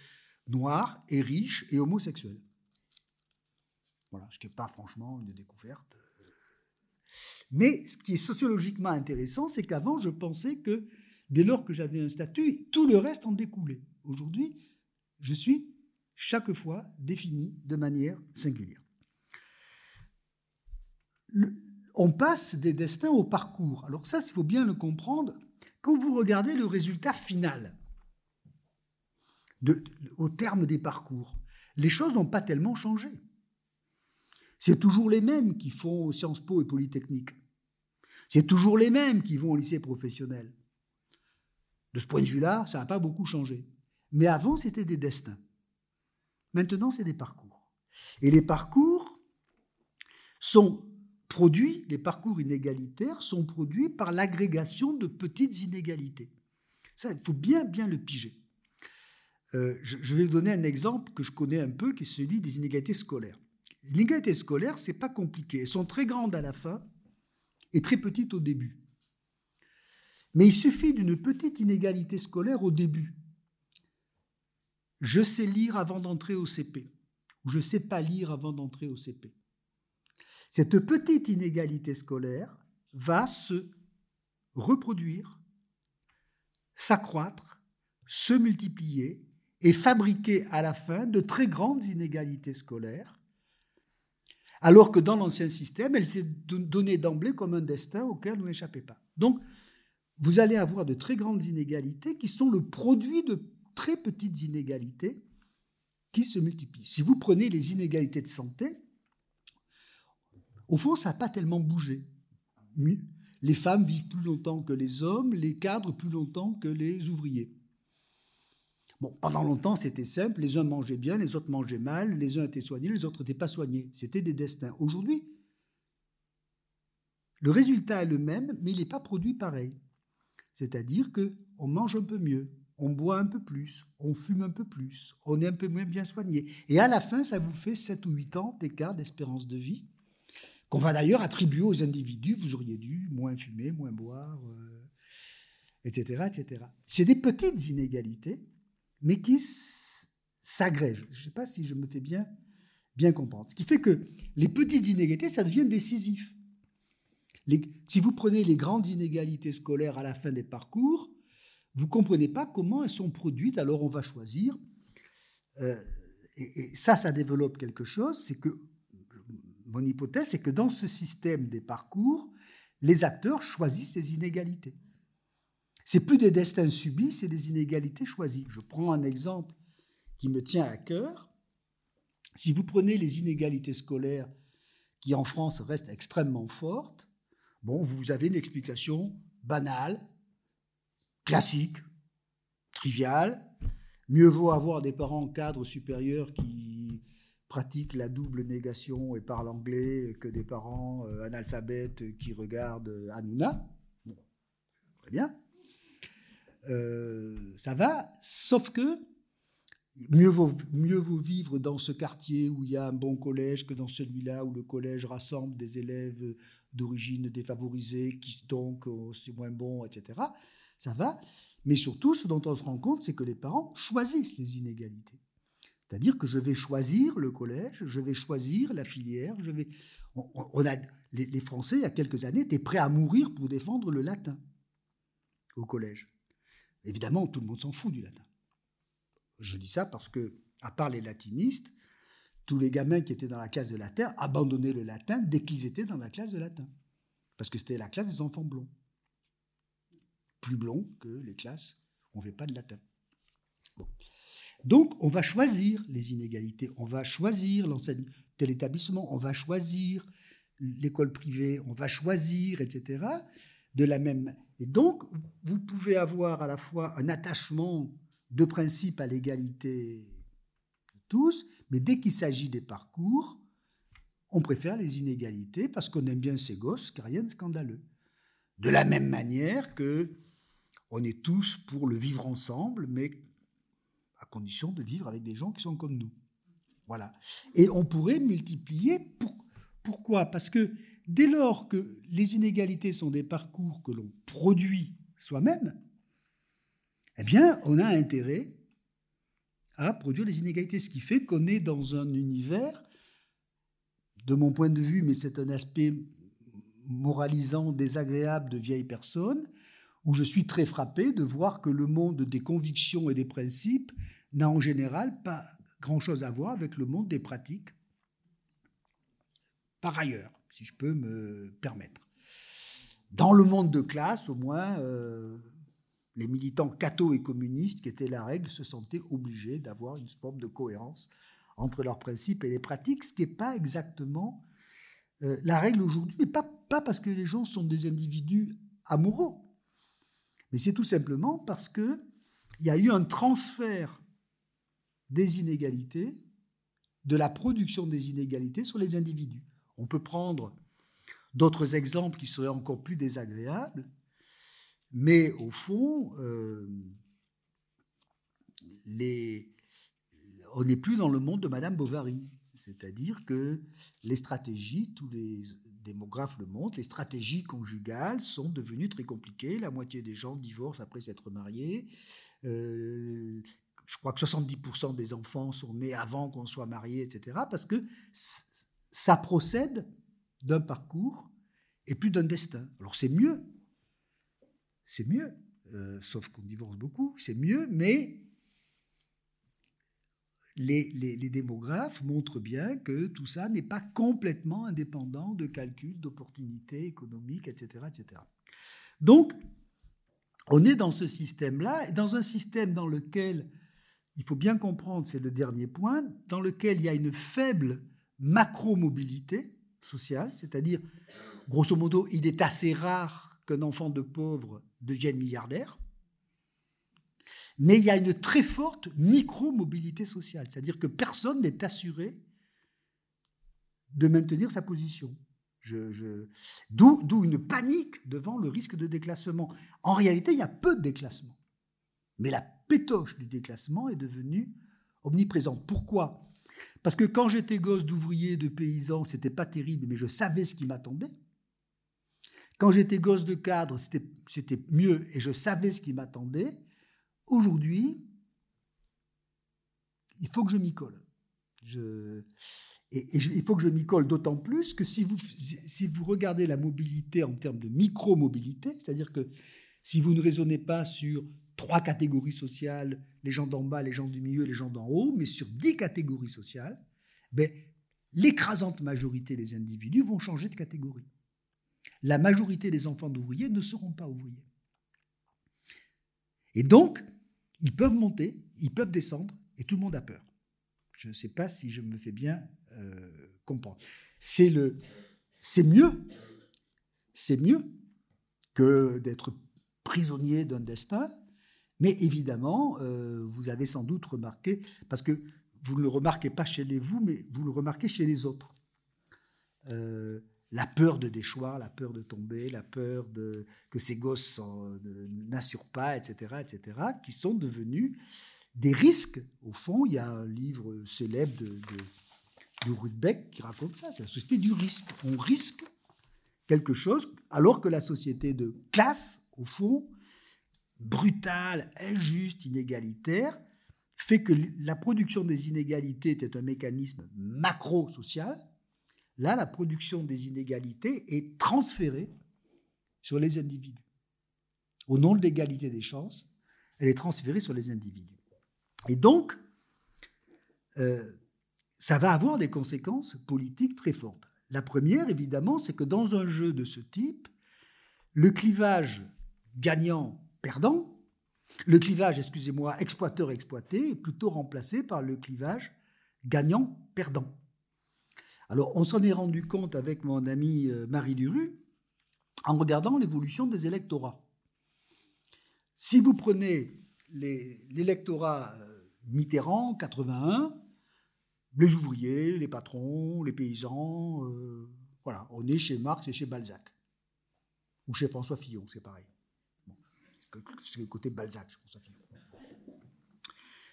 noir et riche et homosexuel. Voilà, ce qui n'est pas franchement une découverte. Mais ce qui est sociologiquement intéressant, c'est qu'avant, je pensais que Dès lors que j'avais un statut, tout le reste en découlait. Aujourd'hui, je suis chaque fois défini de manière singulière. on passe des destins au parcours. Alors ça, il faut bien le comprendre. Quand vous regardez le résultat final, au terme des parcours, les choses n'ont pas tellement changé. C'est toujours les mêmes qui font Sciences Po et Polytechnique. C'est toujours les mêmes qui vont au lycée professionnel. De ce point de vue-là, ça n'a pas beaucoup changé. Mais avant, c'était des destins. Maintenant, c'est des parcours. Et les parcours sont produits, les parcours inégalitaires sont produits par l'agrégation de petites inégalités. Ça, il faut bien, bien le piger. Euh, je, vais vous donner un exemple que je connais un peu, qui est celui des inégalités scolaires. Les inégalités scolaires, c'est pas compliqué. Elles sont très grandes à la fin et très petites au début. Mais il suffit d'une petite inégalité scolaire au début. Je sais lire avant d'entrer au CP, ou je ne sais pas lire avant d'entrer au CP. Cette petite inégalité scolaire va se reproduire, s'accroître, se multiplier et fabriquer à la fin de très grandes inégalités scolaires, alors que dans l'ancien système, elle s'est donnée d'emblée comme un destin auquel vous n'échappez pas. Donc, vous allez avoir de très grandes inégalités qui sont le produit de très petites inégalités qui se multiplient. Si vous prenez les inégalités de santé, au fond, ça n'a pas tellement bougé. Les femmes vivent plus longtemps que les hommes, les cadres plus longtemps que les ouvriers. Pendant longtemps, c'était simple, les uns mangeaient bien, les autres mangeaient mal, les uns étaient soignés, les autres n'étaient pas soignés. C'était des destins. Aujourd'hui, le résultat est le même, mais il n'est pas produit pareil. C'est-à-dire que on mange un peu mieux, on boit un peu plus, on fume un peu plus, on est un peu moins bien soigné. Et à la fin, ça vous fait 7 ou 8 ans d'écart d'espérance de vie, qu'on va d'ailleurs attribuer aux individus. Vous auriez dû moins fumer, moins boire, etc., euh, etc. C'est des petites inégalités, mais qui s'agrègent. Je ne sais pas si je me fais bien, bien comprendre. Ce qui fait que les petites inégalités, ça devient décisif si vous prenez les grandes inégalités scolaires à la fin des parcours, vous ne comprenez pas comment elles sont produites, alors on va choisir. Euh, et, ça, ça développe quelque chose, c'est que, mon hypothèse, c'est que dans ce système des parcours, les acteurs choisissent ces inégalités. C'est plus des destins subis, c'est des inégalités choisies. Je prends un exemple qui me tient à cœur. Si vous prenez les inégalités scolaires qui en France restent extrêmement fortes, Bon, vous avez une explication banale, classique, triviale. Mieux vaut avoir des parents cadres supérieurs qui pratiquent la double négation et parlent anglais que des parents euh, analphabètes qui regardent euh, Hanouna. Très bien. Euh, ça va, sauf que mieux vaut, mieux vaut vivre dans ce quartier où il y a un bon collège que dans celui-là où le collège rassemble des élèves d'origine défavorisée, qui donc c'est moins bon, etc. Ça va. Mais surtout, ce dont on se rend compte, c'est que les parents choisissent les inégalités. C'est-à-dire que je vais choisir le collège, je vais choisir la filière, je vais. On, a les, Français, il y a quelques années, étaient prêts à mourir pour défendre le latin au collège. Évidemment, tout le monde s'en fout du latin. Je dis ça parce que, à part les latinistes, tous les gamins qui étaient dans la classe de latin abandonnaient le latin dès qu'ils étaient dans la classe de latin. Parce que c'était la classe des enfants blonds. Plus blonds que les classes on ne fait pas de latin. Donc, on va choisir les inégalités, on va choisir tel établissement, on va choisir l'école privée, on va choisir, etc. De la même. Et donc, vous pouvez avoir à la fois un attachement de principe à l'égalité de tous, mais dès qu'il s'agit des parcours, on préfère les inégalités parce qu'on aime bien ces gosses, car rien de scandaleux. De la même manière que on est tous pour le vivre ensemble, mais à condition de vivre avec des gens qui sont comme nous. Voilà. Et on pourrait multiplier. pourquoi? Parce que dès lors que les inégalités sont des parcours que l'on produit soi-même, eh bien, on a intérêt à produire les inégalités, ce qui fait qu'on est dans un univers, de mon point de vue, mais c'est un aspect moralisant, désagréable de vieilles personnes, où je suis très frappé de voir que le monde des convictions et des principes n'a en général pas grand-chose à voir avec le monde des pratiques, par ailleurs, si je peux me permettre. Dans le monde de classe, au moins, euh, les militants cathos et communistes, qui étaient la règle, se sentaient obligés d'avoir une forme de cohérence entre leurs principes et les pratiques, ce qui n'est pas exactement euh, la règle aujourd'hui, mais pas, pas parce que les gens sont des individus amoureux, mais c'est tout simplement parce qu'il y a eu un transfert des inégalités, de la production des inégalités sur les individus. On peut prendre d'autres exemples qui seraient encore plus désagréables, mais au fond, euh, on n'est plus dans le monde de Madame Bovary. C'est-à-dire que les stratégies, tous les démographes le montrent, les stratégies conjugales sont devenues très compliquées. La moitié des gens divorcent après s'être mariés. Euh, je crois que 70% des enfants sont nés avant qu'on soit marié, etc. Parce que ça procède d'un parcours et plus d'un destin. Alors c'est mieux, c'est mieux, euh, sauf qu'on divorce beaucoup, c'est mieux, mais les, démographes montrent bien que tout ça n'est pas complètement indépendant de calculs d'opportunités économiques, etc., etc. Donc, on est dans ce système-là, dans un système dans lequel, il faut bien comprendre, c'est le dernier point, dans lequel il y a une faible macro-mobilité sociale, c'est-à-dire, grosso modo, il est assez rare qu'un enfant de pauvre devienne milliardaire. Mais il y a une très forte micro-mobilité sociale, c'est-à-dire que personne n'est assuré de maintenir sa position. D'où une panique devant le risque de déclassement. En réalité, il y a peu de déclassement. Mais la pétoche du déclassement est devenue omniprésente. Pourquoi? Parce que quand j'étais gosse d'ouvrier, de paysan, c'était pas terrible, mais je savais ce qui m'attendait. Quand j'étais gosse de cadre, c'était mieux et je savais ce qui m'attendait. Aujourd'hui, il faut que je m'y colle. et, il faut que je m'y colle d'autant plus que si vous, si vous regardez la mobilité en termes de micro-mobilité, c'est-à-dire que si vous ne raisonnez pas sur trois catégories sociales, les gens d'en bas, les gens du milieu, les gens d'en haut, mais sur dix catégories sociales, ben, l'écrasante majorité des individus vont changer de catégorie. La majorité des enfants d'ouvriers ne seront pas ouvriers. Et donc, ils peuvent monter, ils peuvent descendre, et tout le monde a peur. Je ne sais pas si je me fais bien euh, comprendre. C'est le, c'est mieux, c'est mieux que d'être prisonnier d'un destin. Mais évidemment, euh, vous avez sans doute remarqué, parce que vous ne le remarquez pas chez vous, mais vous le remarquez chez les autres. Euh, la peur de déchoir, la peur de tomber, la peur de, que ces gosses n'assurent pas, etc., etc., qui sont devenus des risques. Au fond, il y a un livre célèbre de, de, Rudbeck qui raconte ça, c'est la société du risque. On risque quelque chose alors que la société de classe, au fond, brutale, injuste, inégalitaire, fait que la production des inégalités était un mécanisme macro-social, là, la production des inégalités est transférée sur les individus. Au nom de l'égalité des chances, elle est transférée sur les individus. Et donc, euh, ça va avoir des conséquences politiques très fortes. La première, évidemment, c'est que dans un jeu de ce type, le clivage gagnant-perdant, le clivage, excusez-moi, exploiteur-exploité, est plutôt remplacé par le clivage gagnant-perdant. Alors, on s'en est rendu compte avec mon ami euh, Marie Duru en regardant l'évolution des électorats. Si vous prenez l'électorat euh, Mitterrand, 81, les ouvriers, les patrons, les paysans, euh, voilà, on est chez Marx et chez Balzac. Ou chez François Fillon, c'est pareil. c'est le côté Balzac, François Fillon.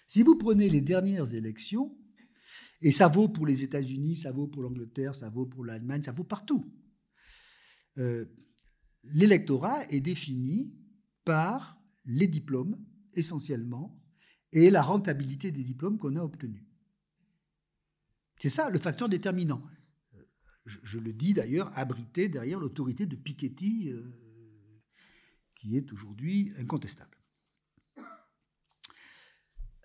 Si vous prenez les dernières élections, et ça vaut pour les États-Unis, ça vaut pour l'Angleterre, ça vaut pour l'Allemagne, ça vaut partout, euh, l'électorat est défini par les diplômes, essentiellement, et la rentabilité des diplômes qu'on a obtenus. C'est ça le facteur déterminant. Je, le dis d'ailleurs, abrité derrière l'autorité de Piketty, euh, qui est aujourd'hui incontestable.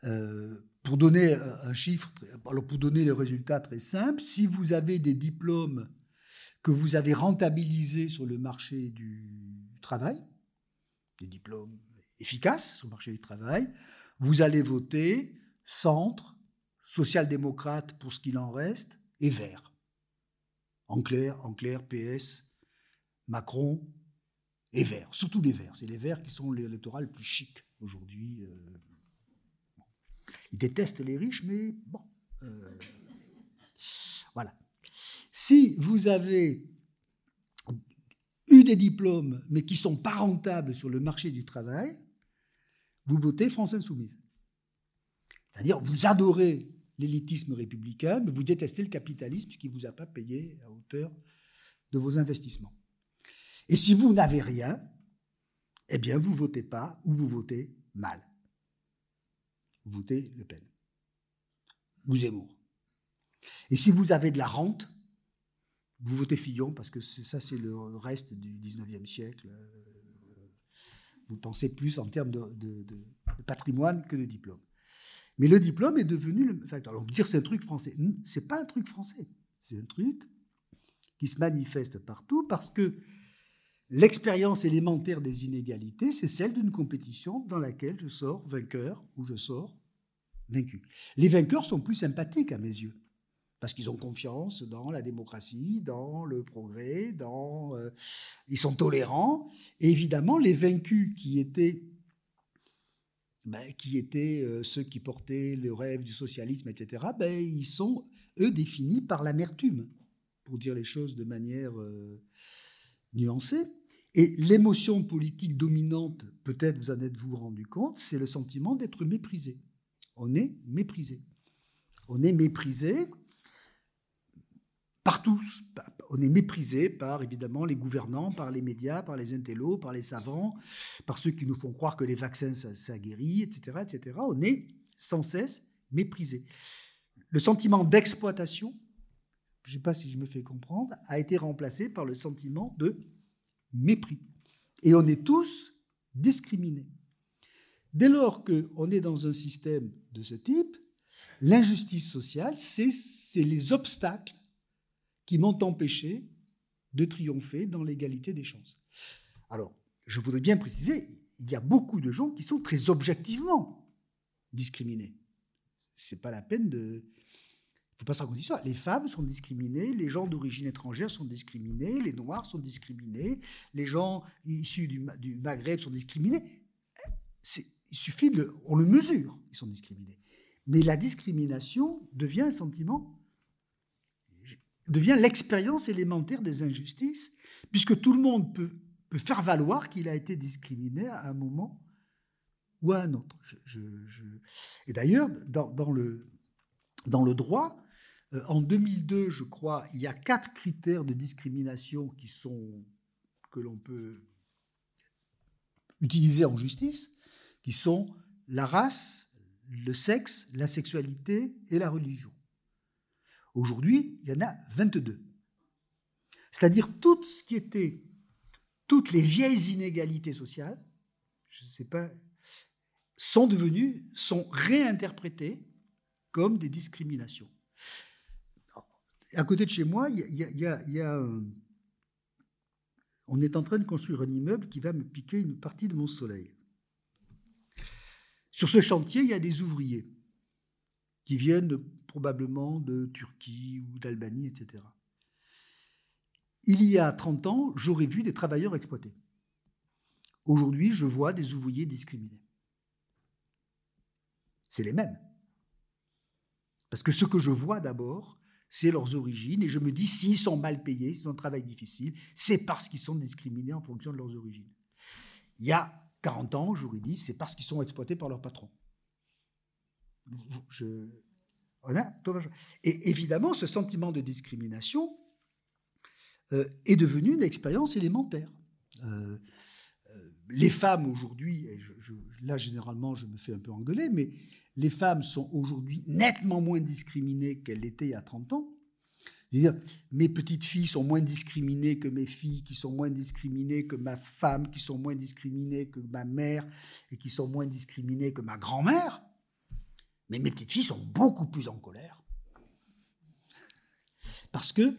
Euh, pour donner un chiffre, alors pour donner les résultats très simples, si vous avez des diplômes que vous avez rentabilisés sur le marché du travail, des diplômes efficace sur le marché du travail. Vous allez voter centre, social-démocrate pour ce qu'il en reste, et vert. En clair, en clair, PS, Macron et vert. Surtout les verts. C'est les verts qui sont l'électorat le plus chic aujourd'hui. Euh, Ils détestent les riches, mais bon. Euh, voilà. Si vous avez eu des diplômes, mais qui sont pas rentables sur le marché du travail, vous votez France Insoumise. C'est-à-dire, vous adorez l'élitisme républicain, mais vous détestez le capitalisme qui ne vous a pas payé à hauteur de vos investissements. Et si vous n'avez rien, eh bien, vous ne votez pas ou vous votez mal. Vous votez Le Pen. Vous Zemmour. Et si vous avez de la rente, vous votez Fillon, parce que ça, c'est le reste du 19e siècle. Euh, vous pensez plus en termes de, patrimoine que de diplôme. Mais le diplôme est devenu le facteur. Alors, dire c'est un truc français. C'est pas un truc français. C'est un truc qui se manifeste partout parce que l'expérience élémentaire des inégalités, c'est celle d'une compétition dans laquelle je sors vainqueur ou je sors vaincu. Les vainqueurs sont plus sympathiques à mes yeux parce qu'ils ont confiance dans la démocratie, dans le progrès, dans euh, ils sont tolérants. Et évidemment, les vaincus qui étaient ben, qui étaient euh, ceux qui portaient le rêve du socialisme, etc., ben, ils sont, eux, définis par l'amertume, pour dire les choses de manière euh, nuancée. Et l'émotion politique dominante, peut-être vous en êtes-vous rendu compte, c'est le sentiment d'être méprisé. On est méprisé. On est méprisé partout. On est méprisé par, évidemment, les gouvernants, par les médias, par les intellos, par les savants, par ceux qui nous font croire que les vaccins, ça, guérit, etc., etc. On est sans cesse méprisé. Le sentiment d'exploitation, je ne sais pas si je me fais comprendre, a été remplacé par le sentiment de mépris. Et on est tous discriminés. Dès lors qu'on est dans un système de ce type, l'injustice sociale, c'est les obstacles qui m'ont empêché de triompher dans l'égalité des chances. Alors, je voudrais bien préciser, il y a beaucoup de gens qui sont très objectivement discriminés. C'est pas la peine de. Ne faut pas s'en ça. Les femmes sont discriminées, les gens d'origine étrangère sont discriminés, les Noirs sont discriminés, les gens issus du, Maghreb sont discriminés. Il suffit de. On le mesure, ils sont discriminés. Mais la discrimination devient un sentiment devient l'expérience élémentaire des injustices, puisque tout le monde peut, peut faire valoir qu'il a été discriminé à un moment ou à un autre. Et d'ailleurs, dans, le, dans le droit, en 2002, je crois, il y a quatre critères de discrimination qui sont, que l'on peut utiliser en justice, qui sont la race, le sexe, la sexualité et la religion. Aujourd'hui, il y en a 22. C'est-à-dire tout ce qui était, toutes les vieilles inégalités sociales, je ne sais pas, sont devenues, sont réinterprétées comme des discriminations. À côté de chez moi, on est en train de construire un immeuble qui va me piquer une partie de mon soleil. Sur ce chantier, il y a des ouvriers qui viennent probablement de Turquie ou d'Albanie, etc. Il y a 30 ans, j'aurais vu des travailleurs exploités. Aujourd'hui, je vois des ouvriers discriminés. C'est les mêmes. Parce que ce que je vois d'abord, c'est leurs origines, et je me dis, s'ils sont mal payés, s'ils ont un travail difficile, c'est parce qu'ils sont discriminés en fonction de leurs origines. Il y a 40 ans, j'aurais dit, c'est parce qu'ils sont exploités par leur patron. Je... Et évidemment, ce sentiment de discrimination euh, est devenu une expérience élémentaire. Euh, euh, les femmes aujourd'hui, et là généralement je me fais un peu engueuler, mais les femmes sont aujourd'hui nettement moins discriminées qu'elles l'étaient il y a 30 ans. C'est-à-dire, mes petites filles sont moins discriminées que mes filles, qui sont moins discriminées que ma femme, qui sont moins discriminées que ma mère, et qui sont moins discriminées que ma grand-mère. Mais mes petites filles sont beaucoup plus en colère. Parce que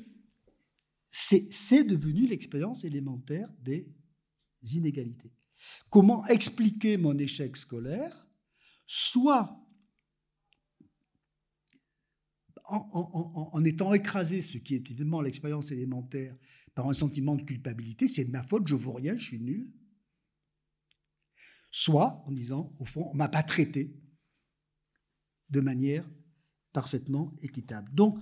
c'est devenu l'expérience élémentaire des inégalités. Comment expliquer mon échec scolaire? Soit en, étant écrasé, ce qui est évidemment l'expérience élémentaire, par un sentiment de culpabilité, c'est de ma faute, je vaux rien, je suis nul. Soit en disant, au fond, on ne m'a pas traité de manière parfaitement équitable. Donc,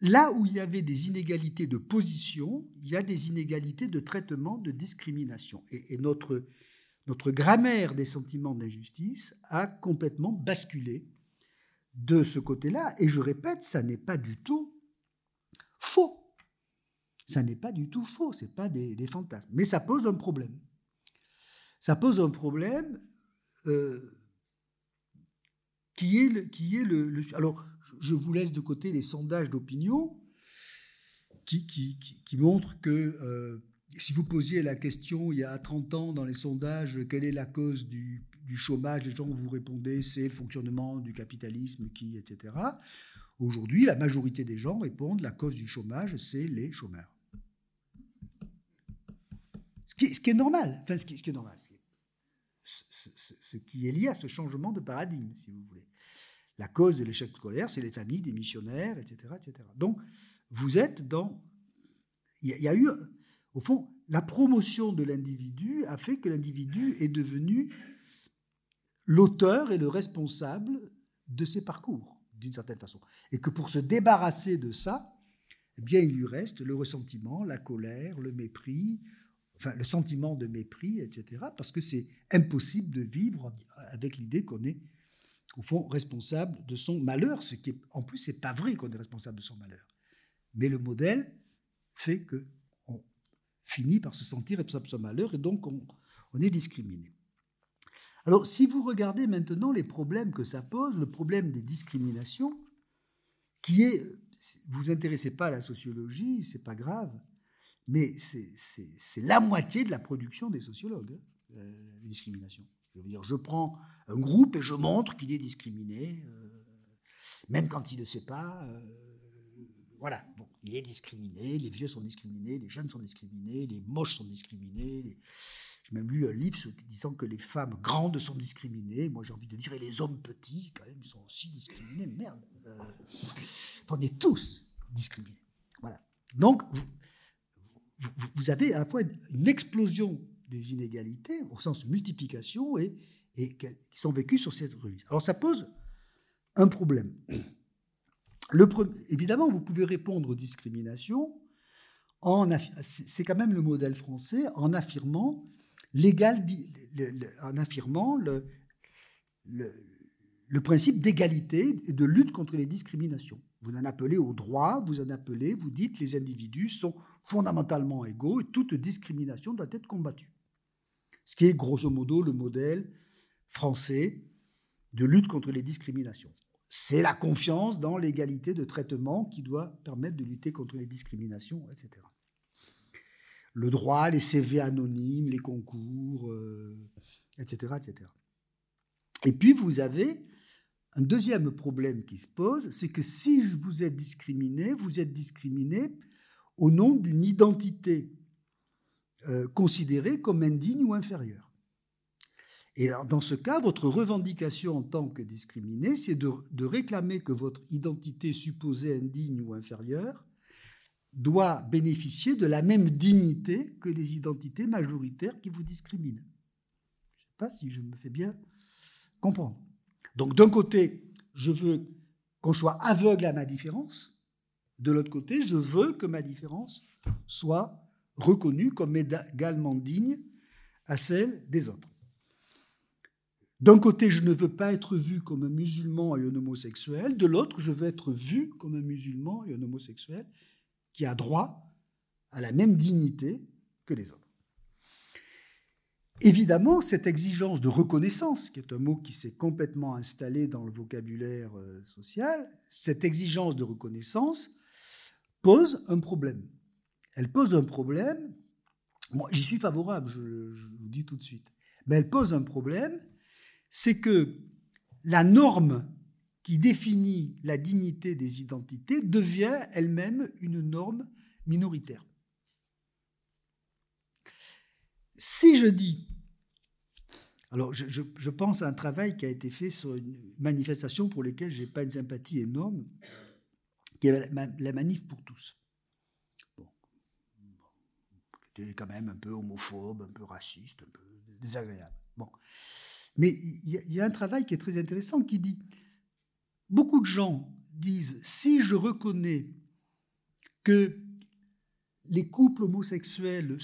là où il y avait des inégalités de position, il y a des inégalités de traitement, de discrimination. Et, et notre, notre grammaire des sentiments d'injustice a complètement basculé de ce côté-là. Et je répète, ça n'est pas du tout faux. Ça n'est pas du tout faux, ce n'est pas des, fantasmes. Mais ça pose un problème. Ça pose un problème euh, qui est, le, qui est le, Alors, je vous laisse de côté les sondages d'opinion qui, montrent que euh, si vous posiez la question il y a 30 ans dans les sondages, quelle est la cause du du chômage, les gens vous répondez c'est le fonctionnement du capitalisme qui, etc. Aujourd'hui, la majorité des gens répondent la cause du chômage, c'est les chômeurs. Ce qui, est, normal, enfin ce qui, est normal, ce, qui est lié à ce changement de paradigme, si vous voulez. La cause de l'échec scolaire, c'est les familles des missionnaires, etc., etc. Donc, vous êtes dans... Il y, a eu, au fond, la promotion de l'individu a fait que l'individu est devenu l'auteur est le responsable de ses parcours, d'une certaine façon. Et que pour se débarrasser de ça, eh bien, il lui reste le ressentiment, la colère, le mépris, enfin, le sentiment de mépris, etc. Parce que c'est impossible de vivre avec l'idée qu'on est, au fond, responsable de son malheur, ce qui, est, en plus, c'est pas vrai qu'on est responsable de son malheur. Mais le modèle fait que on finit par se sentir responsable de son malheur et donc on, on est discriminé. Alors, si vous regardez maintenant les problèmes que ça pose, le problème des discriminations, qui est, vous vous intéressez pas à la sociologie, c'est pas grave, mais c'est la moitié de la production des sociologues, hein, euh, les discriminations. Je veux dire, je prends un groupe et je montre qu'il est discriminé, euh, même quand il ne sait pas. Euh, voilà, bon, il est discriminé, les vieux sont discriminés, les jeunes sont discriminés, les moches sont discriminés, j'ai même lu un livre disant que les femmes grandes sont discriminées. Moi, j'ai envie de dire, et les hommes petits, quand même, sont aussi discriminés. Merde. Euh, on est tous discriminés. Voilà. Donc, vous, avez à la fois une explosion des inégalités, au sens multiplication, et, qui sont vécues sur cette revue. Alors, ça pose un problème. Le, évidemment, vous pouvez répondre aux discriminations c'est quand même le modèle français en affirmant l'égal, en affirmant le, principe d'égalité et de lutte contre les discriminations. Vous en appelez au droit, vous en appelez, vous dites les individus sont fondamentalement égaux et toute discrimination doit être combattue. Ce qui est grosso modo le modèle français de lutte contre les discriminations. c'est la confiance dans l'égalité de traitement qui doit permettre de lutter contre les discriminations, etc. Le droit, les CV anonymes, les concours, etc., euh, etc. Et puis vous avez un deuxième problème qui se pose, c'est que si vous êtes discriminé, vous êtes discriminé au nom d'une identité euh, considérée comme indigne ou inférieure. Et dans ce cas, votre revendication en tant que discriminé, c'est de, réclamer que votre identité supposée indigne ou inférieure doit bénéficier de la même dignité que les identités majoritaires qui vous discriminent. Je ne sais pas si je me fais bien comprendre. Donc d'un côté, je veux qu'on soit aveugle à ma différence. De l'autre côté, je veux que ma différence soit reconnue comme également digne à celle des autres. D'un côté, je ne veux pas être vu comme un musulman et un homosexuel. De l'autre, je veux être vu comme un musulman et un homosexuel qui a droit à la même dignité que les autres. Évidemment, cette exigence de reconnaissance, qui est un mot qui s'est complètement installé dans le vocabulaire euh, social, cette exigence de reconnaissance pose un problème. Elle pose un problème, j'y suis favorable, je, je vous dis tout de suite, mais elle pose un problème c'est que la norme qui définit la dignité des identités devient elle-même une norme minoritaire. Si je dis, alors je, pense à un travail qui a été fait sur une manifestation pour laquelle je n'ai pas une sympathie énorme, qui est la manif pour tous. Bon, quand même un peu homophobe, un peu raciste, un peu désagréable. Bon. Mais il y, a un travail qui est très intéressant qui dit, beaucoup de gens disent, si je reconnais que les couples homosexuels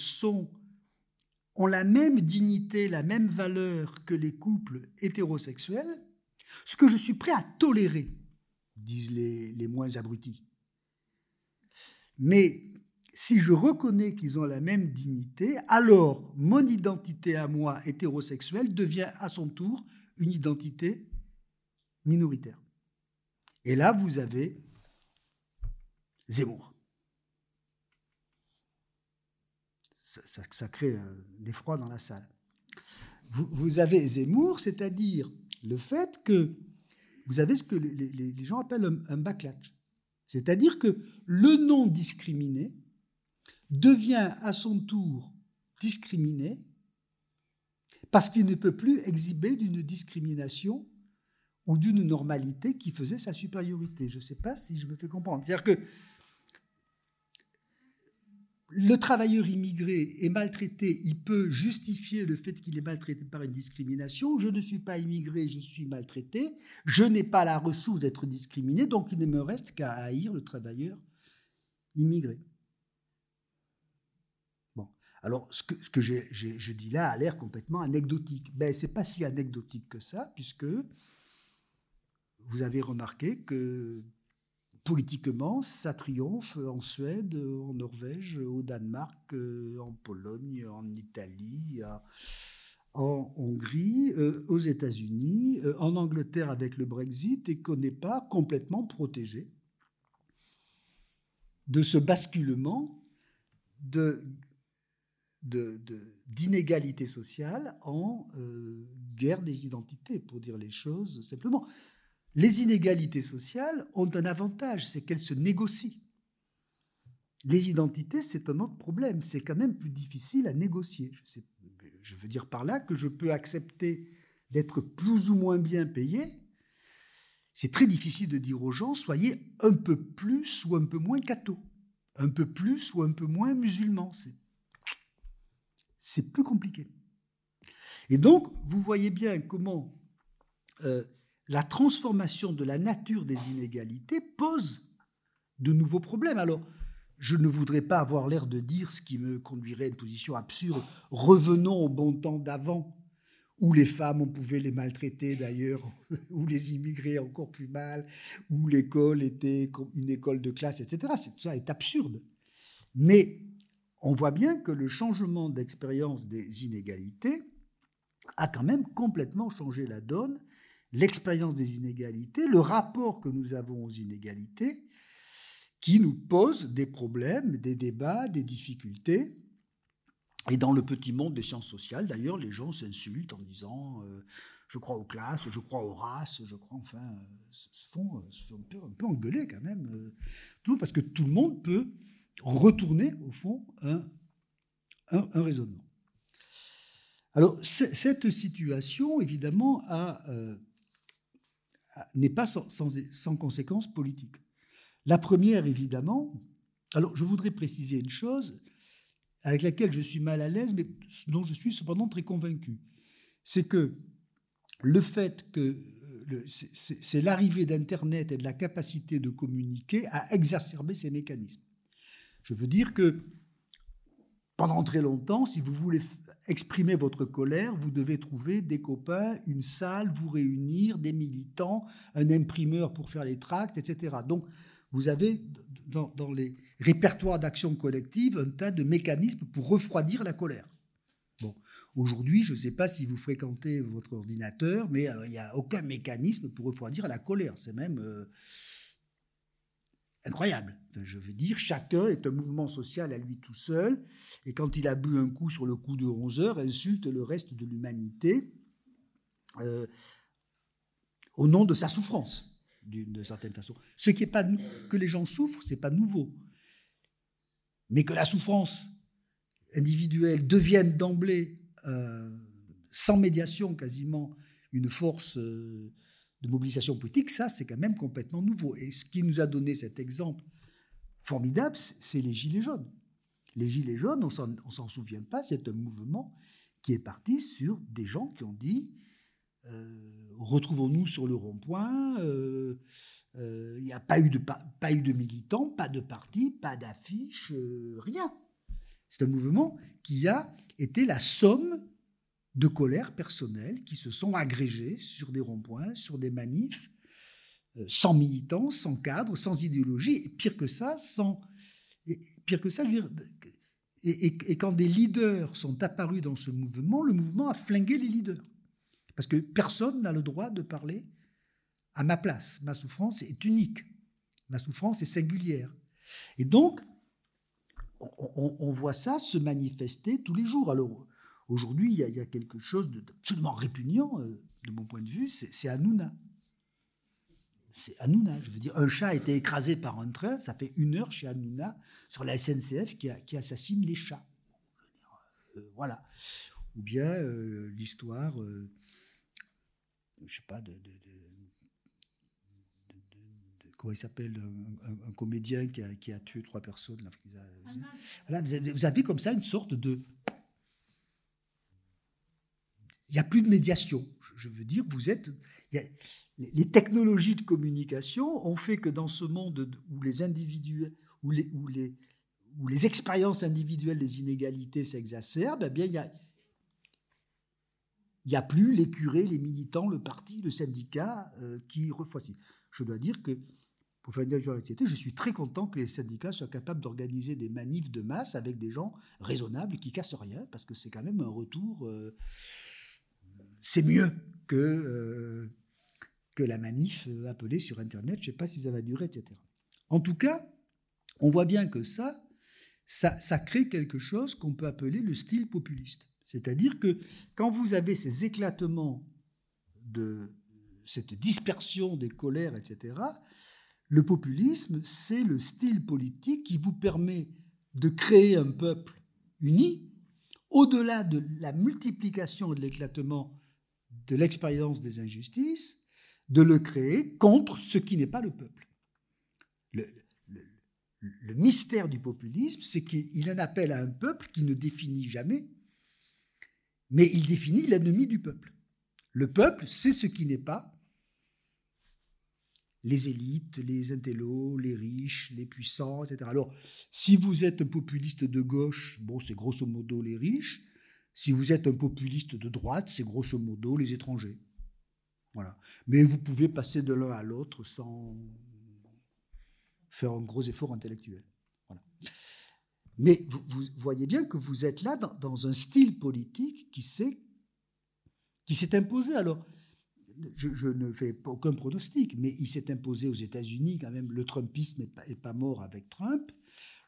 ont la même dignité, la même valeur que les couples hétérosexuels, ce que je suis prêt à tolérer, disent les moins abrutis. Mais si je reconnais qu'ils ont la même dignité, alors mon identité à moi hétérosexuelle devient à son tour une identité minoritaire. Et là, vous avez Zemmour. Ça, crée un effroi dans la salle. Vous, avez Zemmour, c'est-à-dire le fait que vous avez ce que les, gens appellent un, un backlash. C'est-à-dire que le non discriminé devient à son tour discriminé parce qu'il ne peut plus exhiber d'une discrimination ou d'une normalité qui faisait sa supériorité. Je ne sais pas si je me fais comprendre. C'est-à-dire que le travailleur immigré est maltraité, il peut justifier le fait qu'il est maltraité par une discrimination. Je ne suis pas immigré, je suis maltraité. Je n'ai pas la ressource d'être discriminé, donc il ne me reste qu'à haïr le travailleur immigré. Alors, ce que, je dis là a l'air complètement anecdotique. Ben, ce n'est pas si anecdotique que ça, puisque vous avez remarqué que politiquement, ça triomphe en Suède, en Norvège, au Danemark, en Pologne, en Italie, en Hongrie, euh, aux États-Unis, euh, en Angleterre avec le Brexit, et qu'on n'est pas complètement protégé de ce basculement de d'inégalité sociale en euh, guerre des identités, pour dire les choses simplement. Les inégalités sociales ont un avantage, c'est qu'elles se négocient. Les identités, c'est un autre problème, c'est quand même plus difficile à négocier. Je, veux dire par là que je peux accepter d'être plus ou moins bien payé. C'est très difficile de dire aux gens, soyez un peu plus ou un peu moins catho, un peu plus ou un peu moins musulman. C'est c'est plus compliqué. Et donc, vous voyez bien comment euh, la transformation de la nature des inégalités pose de nouveaux problèmes. Alors, je ne voudrais pas avoir l'air de dire ce qui me conduirait à une position absurde. Revenons au bon temps d'avant, où les femmes, on pouvait les maltraiter d'ailleurs, où les immigrés encore plus mal, où l'école était une école de classe, etc. Ça est absurde. Mais on voit bien que le changement d'expérience des inégalités a quand même complètement changé la donne. L'expérience des inégalités, le rapport que nous avons aux inégalités, qui nous pose des problèmes, des débats, des difficultés. Et dans le petit monde des sciences sociales, d'ailleurs, les gens s'insultent en disant euh, je crois aux classes, je crois aux races, je crois, enfin, euh, se font, un, peu, un, engueuler quand même. Euh, tout, parce que tout le monde peut retourner, au fond, un, un, raisonnement. Alors, cette situation, évidemment, euh, n'est pas sans, conséquences politiques. La première, évidemment, alors je voudrais préciser une chose avec laquelle je suis mal à l'aise, mais dont je suis cependant très convaincu. C'est que le fait que euh, c'est l'arrivée d'Internet et de la capacité de communiquer à exacerber ces mécanismes. Je veux dire que pendant très longtemps, si vous voulez exprimer votre colère, vous devez trouver des copains, une salle, vous réunir, des militants, un imprimeur pour faire les tracts, etc. Donc, vous avez dans, les répertoires d'action collective un tas de mécanismes pour refroidir la colère. Bon, aujourd'hui, je ne sais pas si vous fréquentez votre ordinateur, mais il n'y a aucun mécanisme pour refroidir la colère. C'est même euh, incroyable. je veux dire, chacun est un mouvement social à lui tout seul, et quand il a bu un coup sur le coup de 11 heures, insulte le reste de l'humanité euh, au nom de sa souffrance, d'une certaine façon. Ce qui est pas que les gens souffrent, c'est pas nouveau, mais que la souffrance individuelle devienne d'emblée, euh, sans médiation quasiment, une force euh, de mobilisation politique, ça, c'est quand même complètement nouveau. Et ce qui nous a donné cet exemple formidable, c'est les Gilets jaunes. Les Gilets jaunes, on s'en souvient pas, c'est un mouvement qui est parti sur des gens qui ont dit euh, retrouvons-nous sur le rond-point, euh, euh, il n'y a pas eu, de, pas eu de militants, pas de parti, pas d'affiches, rien. C'est un mouvement qui a été la somme de colères personnelles qui se sont agrégées sur des ronds-points, sur des manifs, euh, sans militants, sans cadre, sans idéologie, et pire que ça, sans. pire que ça, je veux dire, et, et, quand des leaders sont apparus dans ce mouvement, le mouvement a flingué les leaders. Parce que personne n'a le droit de parler à ma place. Ma souffrance est unique. Ma souffrance est singulière. Et donc, on, on voit ça se manifester tous les jours. Alors, Aujourd'hui, il, y, a quelque chose d'absolument répugnant, euh, de mon point de vue, c'est Hanouna. C'est Hanouna. Je veux dire, un chat a été écrasé par un train, ça fait une heure chez Hanouna, sur la SNCF, qui, assassine les chats. Euh, voilà. Ou bien euh, l'histoire, je sais pas, de, comment il s'appelle, un, comédien qui a, tué trois personnes. Là, vous avez comme ça une sorte de il n'y a plus de médiation. Je veux dire, vous êtes. les technologies de communication ont fait que dans ce monde où les individus, où les, où les, où les expériences individuelles des inégalités s'exacerbent, eh bien, il y a, il n'y a plus les curés, les militants, le parti, le syndicat euh, qui refroidissent. Je dois dire que, pour faire une généralité, je suis très content que les syndicats soient capables d'organiser des manifs de masse avec des gens raisonnables qui cassent rien, parce que c'est quand même un retour. Euh, c'est mieux que, euh, que la manif euh, appelée sur Internet. Je ne sais pas si ça va durer, etc. En tout cas, on voit bien que ça, ça, crée quelque chose qu'on peut appeler le style populiste. C'est-à-dire que quand vous avez ces éclatements de cette dispersion des colères, etc., le populisme, c'est le style politique qui vous permet de créer un peuple uni, au-delà de la multiplication et de l'éclatement de l'expérience des injustices, de le créer contre ce qui n'est pas le peuple. Le, mystère du populisme, c'est qu'il en appelle à un peuple qui ne définit jamais, mais il définit l'ennemi du peuple. Le peuple, c'est ce qui n'est pas les élites, les intellos, les riches, les puissants, etc. Alors, si vous êtes un populiste de gauche, bon, c'est grosso modo les riches. Si vous êtes un populiste de droite, c'est grosso modo les étrangers. Voilà. Mais vous pouvez passer de l'un à l'autre sans faire un gros effort intellectuel. Mais vous, voyez bien que vous êtes là dans, un style politique qui s'est imposé. Alors, je, ne fais aucun pronostic, mais il s'est imposé aux États-Unis quand même. Le Trumpisme n'est pas, mort avec Trump.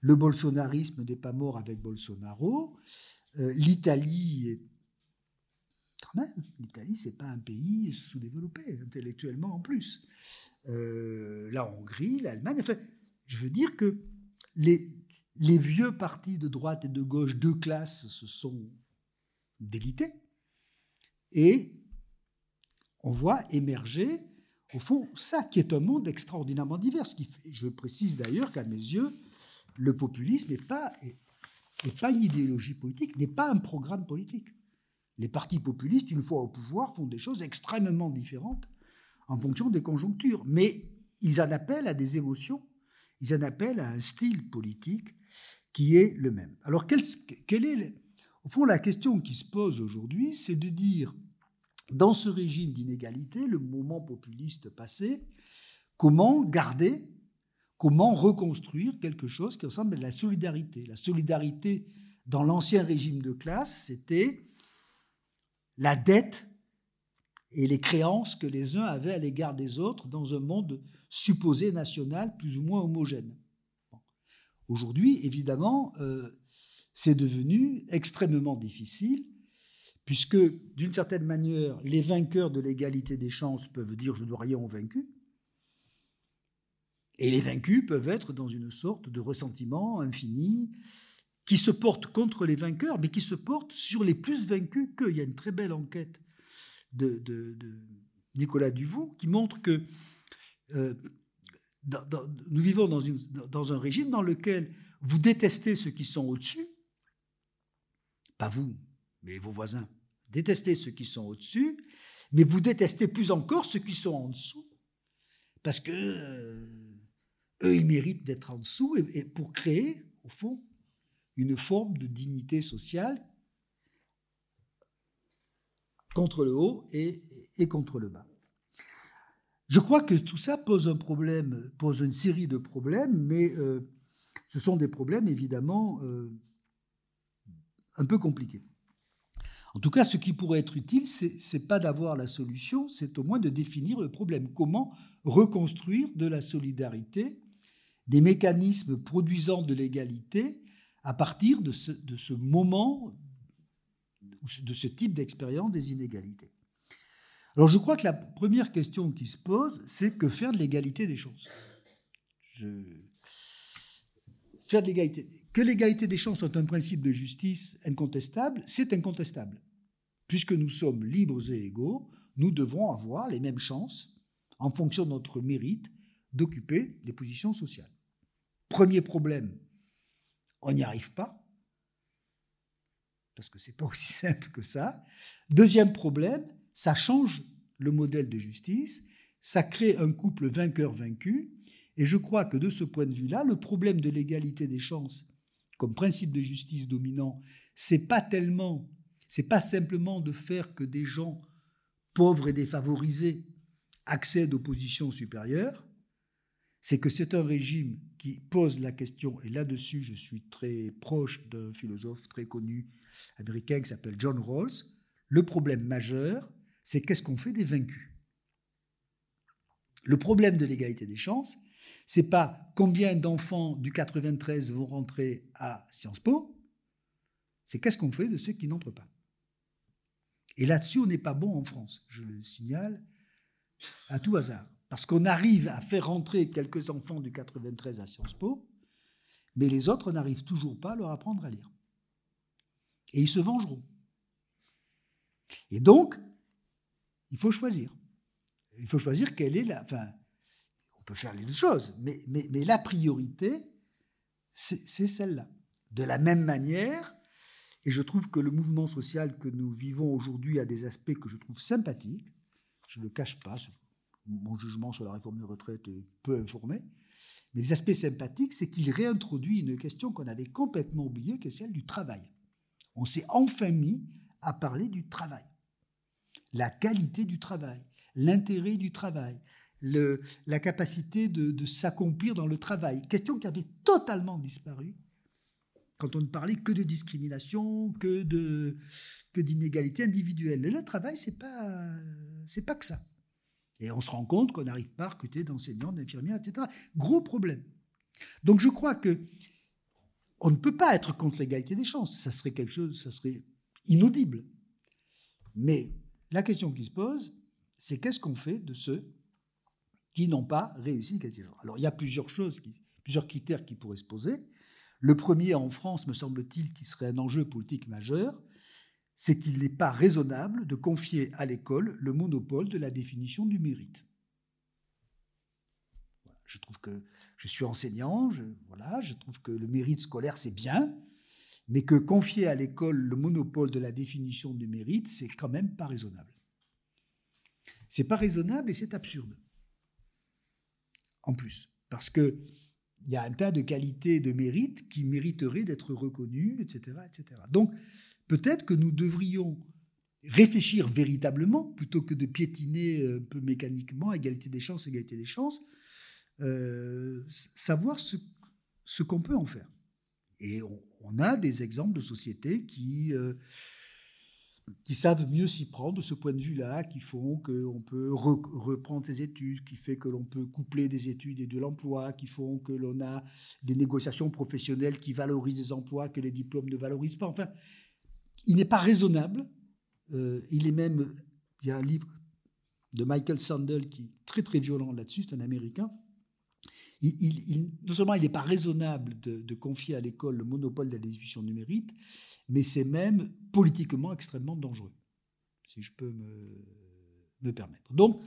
Le bolsonarisme n'est pas mort avec Bolsonaro. Euh, L'Italie quand même, l'Italie, c'est pas un pays sous-développé intellectuellement en plus. Euh, la Hongrie, l'Allemagne. Enfin, je veux dire que les, vieux partis de droite et de gauche de classe se sont délités et on voit émerger, au fond, ça qui est un monde extraordinairement divers. je précise d'ailleurs qu'à mes yeux, le populisme n'est pas, pas une idéologie politique, n'est pas un programme politique. Les partis populistes, une fois au pouvoir, font des choses extrêmement différentes en fonction des conjonctures. Mais ils en appellent à des émotions, ils en appellent à un style politique qui est le même. Alors, quel, est, au fond, la question qui se pose aujourd'hui, c'est de dire, dans ce régime d'inégalité, le moment populiste passé, comment garder, comment reconstruire quelque chose qui ressemble à la solidarité. La solidarité dans l'ancien régime de classe, c'était la dette et les créances que les uns avaient à l'égard des autres dans un monde supposé national plus ou moins homogène. Aujourd'hui, évidemment, euh, c'est devenu extrêmement difficile, puisque d'une certaine manière, les vainqueurs de l'égalité des chances peuvent dire je ne dois rien aux vaincus, et les vaincus peuvent être dans une sorte de ressentiment infini, qui se porte contre les vainqueurs, mais qui se porte sur les plus vaincus qu'eux. Il y a une très belle enquête de, Nicolas Duvaux qui montre que euh, nous vivons dans, un régime dans lequel vous détestez ceux qui sont au-dessus, pas vous, mais vos voisins. Détestez ceux qui sont au-dessus, mais vous détestez plus encore ceux qui sont en dessous, parce que euh, eux, ils méritent d'être en dessous, et pour créer, au fond, une forme de dignité sociale contre le haut et, contre le bas. Je crois que tout ça pose un problème, pose une série de problèmes, mais euh, ce sont des problèmes évidemment euh, un peu compliqués. En tout cas, ce qui pourrait être utile, c'est n'est pas d'avoir la solution, c'est au moins de définir le problème. Comment reconstruire de la solidarité, des mécanismes produisant de l'égalité à partir de ce, moment, de ce type d'expérience des inégalités. Alors je crois que la première question qui se pose, c'est que faire de l'égalité des chances. Que l'égalité des chances soit un principe de justice incontestable, c'est incontestable. Puisque nous sommes libres et égaux, nous devons avoir les mêmes chances, en fonction de notre mérite, d'occuper des positions sociales. Premier problème, on n'y arrive pas, parce que ce n'est pas aussi simple que ça. Deuxième problème, ça change le modèle de justice, ça crée un couple vainqueur-vaincu, et je crois que de ce point de vue-là, le problème de l'égalité des chances comme principe de justice dominant, c'est pas tellement, c'est pas simplement de faire que des gens pauvres et défavorisés accèdent aux positions supérieures, c'est que c'est un régime qui pose la question, et là-dessus je suis très proche d'un philosophe très connu américain qui s'appelle John Rawls, le problème majeur, c'est qu'est-ce qu'on fait des vaincus? Le problème de l'égalité des chances, c'est pas combien d'enfants du 93 vont rentrer à Sciences Po, c'est qu'est-ce qu'on fait de ceux qui n'entrent pas? Et là-dessus, on n'est pas bon en France, je le signale à tout hasard. Parce qu'on arrive à faire rentrer quelques enfants du 93 à Sciences Po, mais les autres n'arrivent toujours pas à leur apprendre à lire. Et ils se vengeront. Et donc, il faut choisir. Il faut choisir quelle est la. Enfin, on peut faire les deux choses, mais, la priorité, c'est celle-là. De la même manière, et je trouve que le mouvement social que nous vivons aujourd'hui a des aspects que je trouve sympathiques, je ne le cache pas, mon jugement sur la réforme de retraite est peu informé. Mais les aspects sympathiques, c'est qu'il réintroduit une question qu'on avait complètement oubliée, qui est celle du travail. On s'est enfin mis à parler du travail. La qualité du travail, l'intérêt du travail, la capacité de, s'accomplir dans le travail. Question qui avait totalement disparu quand on ne parlait que de discrimination, que que d'inégalité individuelle. Le travail, c'est pas pas que ça. Et on se rend compte qu'on n'arrive pas à recruter d'enseignants, d'infirmières, etc. Gros problème. Donc je crois que on ne peut pas être contre l'égalité des chances. Ça serait quelque chose, ça serait inaudible. Mais la question qui se pose, c'est qu'est-ce qu'on fait de ceux qui n'ont pas réussi l'égalité des chances? Alors il y a plusieurs choses, plusieurs critères qui pourraient se poser. Le premier en France, me semble-t-il, qui serait un enjeu politique majeur, c'est qu'il n'est pas raisonnable de confier à l'école le monopole de la définition du mérite. Je trouve que je suis enseignant, je, trouve que le mérite scolaire c'est bien, mais que confier à l'école le monopole de la définition du mérite, c'est quand même pas raisonnable. C'est pas raisonnable et c'est absurde. En plus, parce que il y a un tas de qualités de mérite qui mériteraient d'être reconnues, etc., etc. Donc, peut-être que nous devrions réfléchir véritablement, plutôt que de piétiner un peu mécaniquement égalité des chances, égalité des chances, euh, savoir ce, qu'on peut en faire. Et on, a des exemples de sociétés qui, euh, qui savent mieux s'y prendre de ce point de vue-là, qui font qu'on peut reprendre ses études, qui fait que l'on peut coupler des études et de l'emploi, qui font que l'on a des négociations professionnelles qui valorisent des emplois que les diplômes ne valorisent pas. Enfin, il n'est pas raisonnable. Euh, il est même. Il y a un livre de Michael Sandel qui est très très violent là-dessus, c'est un Américain. Non seulement il n'est pas raisonnable de, confier à l'école le monopole de la discussion du mérite, mais c'est même politiquement extrêmement dangereux, si je peux me, me permettre. Donc,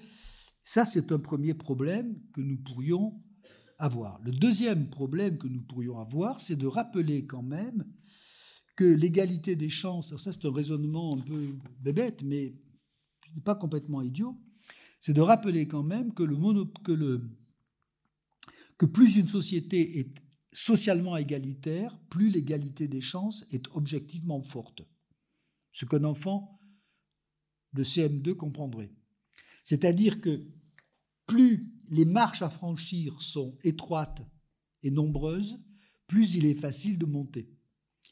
ça, c'est un premier problème que nous pourrions avoir. Le deuxième problème que nous pourrions avoir, c'est de rappeler quand même que l'égalité des chances, ça c'est un raisonnement un peu bébête, mais pas complètement idiot, c'est de rappeler quand même que, le, que plus une société est socialement égalitaire, plus l'égalité des chances est objectivement forte. Ce qu'un enfant de CM2 comprendrait. C'est-à-dire que plus les marches à franchir sont étroites et nombreuses, plus il est facile de monter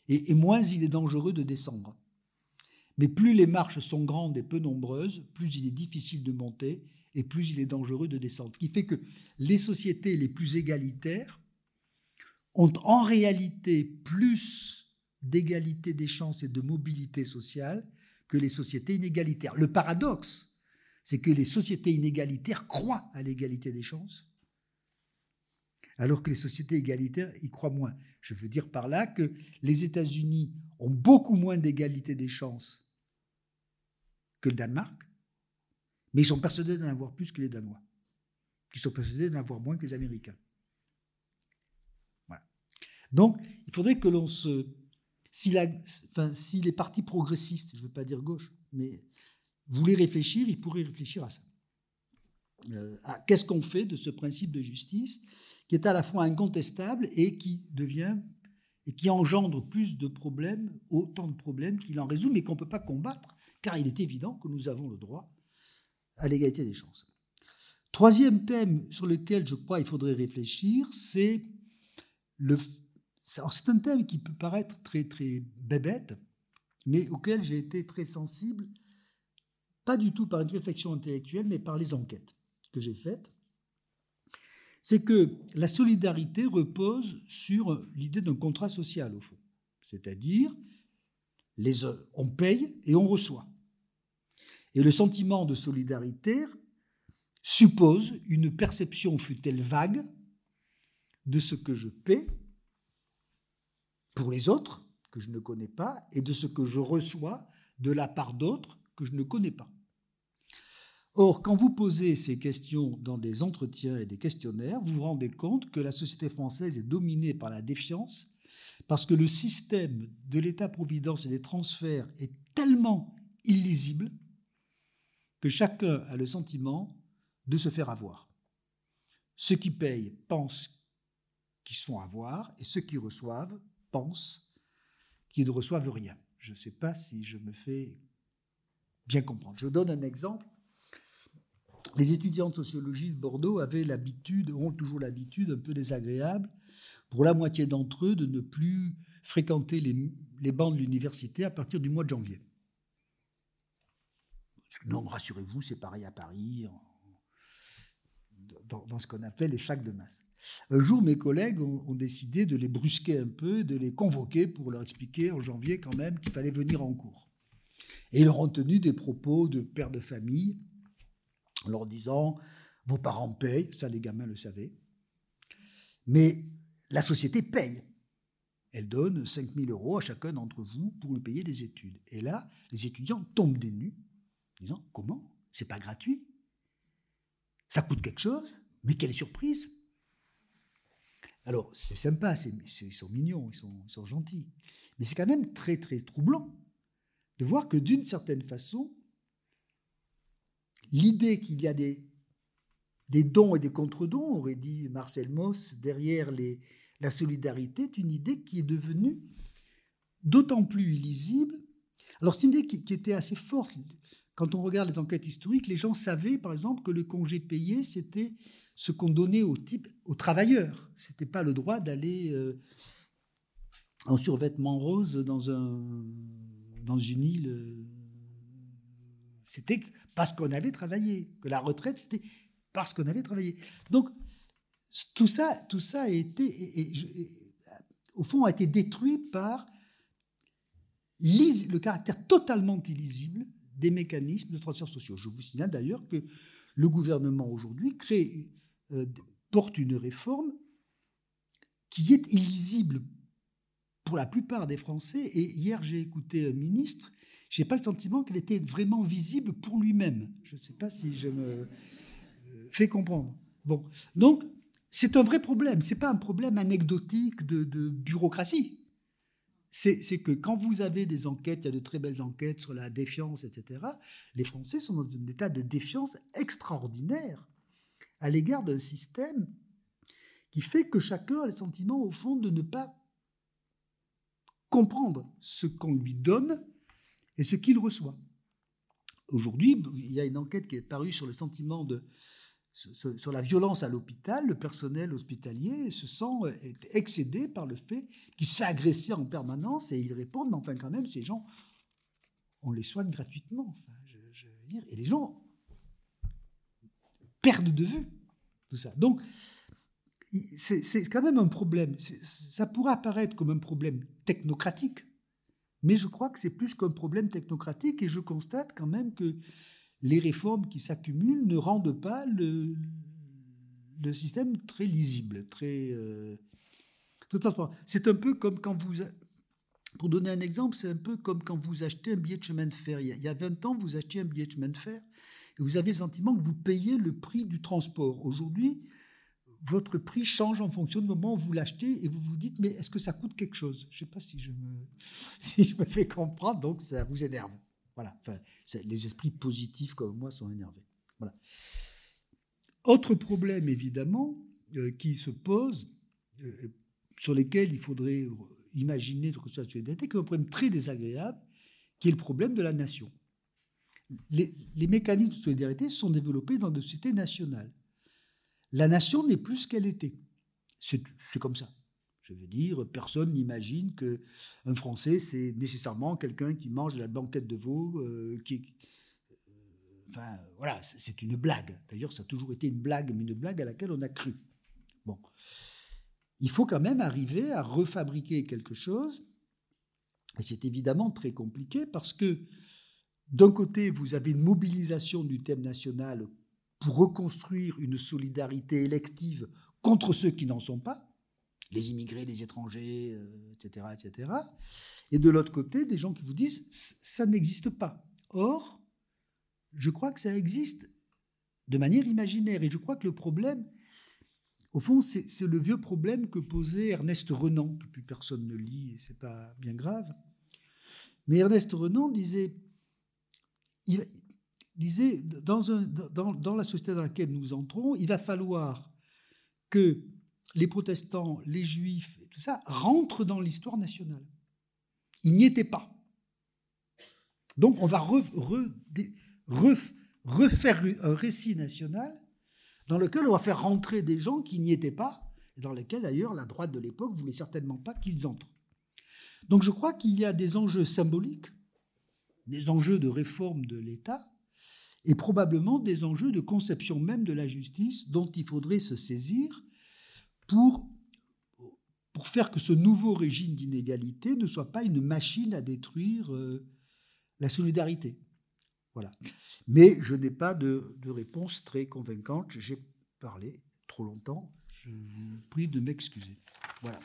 et, moins il est dangereux de descendre. Mais plus les marches sont grandes et peu nombreuses, plus il est difficile de monter et plus il est dangereux de descendre. Ce qui fait que les sociétés les plus égalitaires ont en réalité plus d'égalité des chances et de mobilité sociale que les sociétés inégalitaires. Le paradoxe, c'est que les sociétés inégalitaires croient à l'égalité des chances, alors que les sociétés égalitaires y croient moins. Je veux dire par là que les États-Unis ont beaucoup moins d'égalité des chances que le Danemark, mais ils sont persuadés d'en avoir plus que les Danois. Ils sont persuadés d'en avoir moins que les Américains. Donc, il faudrait que l'on se. Si, la, si les partis progressistes, je ne veux pas dire gauche, mais voulaient réfléchir, ils pourraient réfléchir à ça. Euh, qu'est-ce qu'on fait de ce principe de justice qui est à la fois incontestable et qui devient et qui engendre plus de problèmes, autant de problèmes qu'il en résout, mais qu'on ne peut pas combattre, car il est évident que nous avons le droit à l'égalité des chances. Troisième thème sur lequel je crois il faudrait réfléchir, c'est le. C'est un thème qui peut paraître très très bébête, mais auquel j'ai été très sensible, pas du tout par une réflexion intellectuelle, mais par les enquêtes que j'ai faites c'est que la solidarité repose sur l'idée d'un contrat social, au fond. C'est-à-dire, les, on paye et on reçoit. Et le sentiment de solidarité suppose une perception, fut-elle vague, de ce que je paie pour les autres, que je ne connais pas, et de ce que je reçois de la part d'autres que je ne connais pas. Or, quand vous posez ces questions dans des entretiens et des questionnaires, vous vous rendez compte que la société française est dominée par la défiance, parce que le système de l'État-providence et des transferts est tellement illisible que chacun a le sentiment de se faire avoir. Ceux qui payent pensent qu'ils se font avoir, et ceux qui reçoivent pensent qu'ils ne reçoivent rien. Je ne sais pas si je me fais bien comprendre. Je donne un exemple les étudiants de sociologie de Bordeaux avaient l'habitude, ont toujours l'habitude un peu désagréable, pour la moitié d'entre eux, de ne plus fréquenter les, bancs de l'université à partir du mois de janvier. Non, rassurez-vous, c'est pareil à Paris. dans, ce qu'on appelle les facs de masse. Un jour, mes collègues ont, décidé de les brusquer un peu, de les convoquer pour leur expliquer en janvier quand même qu'il fallait venir en cours. Et ils leur ont tenu des propos de père de famille en leur disant Vos parents payent, ça les gamins le savaient, mais la société paye. Elle donne 5000 euros à chacun d'entre vous pour lui payer des études. Et là, les étudiants tombent des nues, disant Comment? C'est pas gratuit Ça coûte quelque chose Mais quelle surprise? Alors, c'est sympa, ils sont mignons, ils sont, ils sont gentils. Mais c'est quand même très, très troublant de voir que d'une certaine façon, l'idée qu'il y a des, dons et des contre-dons, aurait dit Marcel Mauss, derrière les, la solidarité, est une idée qui est devenue d'autant plus illisible. Alors c'est une idée qui, était assez forte. Quand on regarde les enquêtes historiques, les gens savaient, par exemple, que le congé payé, c'était ce qu'on donnait aux, types, aux travailleurs. Ce n'était pas le droit d'aller euh, en survêtement rose dans un dans une île. C'était parce qu'on avait travaillé, que la retraite, c'était parce qu'on avait travaillé. Donc, tout ça, tout ça a été, au fond, a été détruit par le caractère totalement illisible des mécanismes de transferts sociaux. Je vous signale d'ailleurs que le gouvernement aujourd'hui euh, porte une réforme qui est illisible pour la plupart des Français, et hier j'ai écouté un ministre, je n'ai pas le sentiment qu'elle était vraiment visible pour lui-même. Je ne sais pas si je me euh, fais comprendre. Bon, donc c'est un vrai problème. C'est pas un problème anecdotique de, bureaucratie. C'est que quand vous avez des enquêtes, il y a de très belles enquêtes sur la défiance, etc. Les Français sont dans un état de défiance extraordinaire à l'égard d'un système qui fait que chacun a le sentiment, au fond, de ne pas comprendre ce qu'on lui donne et ce qu'il reçoit. Aujourd'hui, il y a une enquête qui est parue sur le sentiment de sur la violence à l'hôpital, le personnel hospitalier se sent excédé par le fait qu'il se fait agresser en permanence et ils répondent, mais enfin quand même, ces gens, on les soigne gratuitement. je, veux dire, et les gens perdent de vue tout ça. Donc, c'est quand même un problème. Ça pourrait apparaître comme un problème technocratique, mais je crois que c'est plus qu'un problème technocratique et je constate quand même que les réformes qui s'accumulent ne rendent pas le, système très lisible, très, euh, C'est un peu comme quand vous... Pour donner un exemple, c'est un peu comme quand vous achetez un billet de chemin de fer. Il y a 20 ans, vous achetiez un billet de chemin de fer et vous avez le sentiment que vous payez le prix du transport. Aujourd'hui, votre prix change en fonction du moment où vous l'achetez et vous vous dites, mais est-ce que ça coûte quelque chose? Je ne sais pas si je, me, si je me fais comprendre, donc ça vous énerve. Voilà. Enfin, les esprits positifs comme moi sont énervés. Voilà. Autre problème, évidemment, euh, qui se pose, euh, sur lesquels il faudrait imaginer que ça soit qui est un problème très désagréable, qui est le problème de la nation. Les, les mécanismes de solidarité sont développés dans des sociétés nationales. La nation n'est plus ce qu'elle était. C'est comme ça. Je veux dire, personne n'imagine que un Français, c'est nécessairement quelqu'un qui mange de la banquette de veau, euh, qui, euh, enfin, voilà, c'est une blague. D'ailleurs, ça a toujours été une blague, mais une blague à laquelle on a cru. Bon, il faut quand même arriver à refabriquer quelque chose, et c'est évidemment très compliqué parce que d'un côté, vous avez une mobilisation du thème national pour reconstruire une solidarité élective contre ceux qui n'en sont pas, les immigrés, les étrangers, etc., euh, etc. Et de l'autre côté, des gens qui vous disent ça n'existe pas. Or, je crois que ça existe de manière imaginaire. Et je crois que le problème, au fond, c'est le vieux problème que posait Ernest Renan, que plus personne ne lit, et c'est pas bien grave. Mais Ernest Renan disait, disait dans, la société dans laquelle nous entrons, il va falloir que les protestants, les juifs, et tout ça rentrent dans l'histoire nationale. Ils n'y étaient pas. Donc on va refaire un récit national dans lequel on va faire rentrer des gens qui n'y étaient pas, et dans lesquels d'ailleurs la droite de l'époque voulait certainement pas qu'ils entrent. Donc je crois qu'il y a des enjeux symboliques, des enjeux de réforme de l'État, et probablement des enjeux de conception même de la justice dont il faudrait se saisir pour, pour faire que ce nouveau régime d'inégalité ne soit pas une machine à détruire euh, la solidarité. Voilà. Mais je n'ai pas de, de réponse très convaincante. J'ai parlé trop longtemps. Je vous prie de m'excuser. Voilà.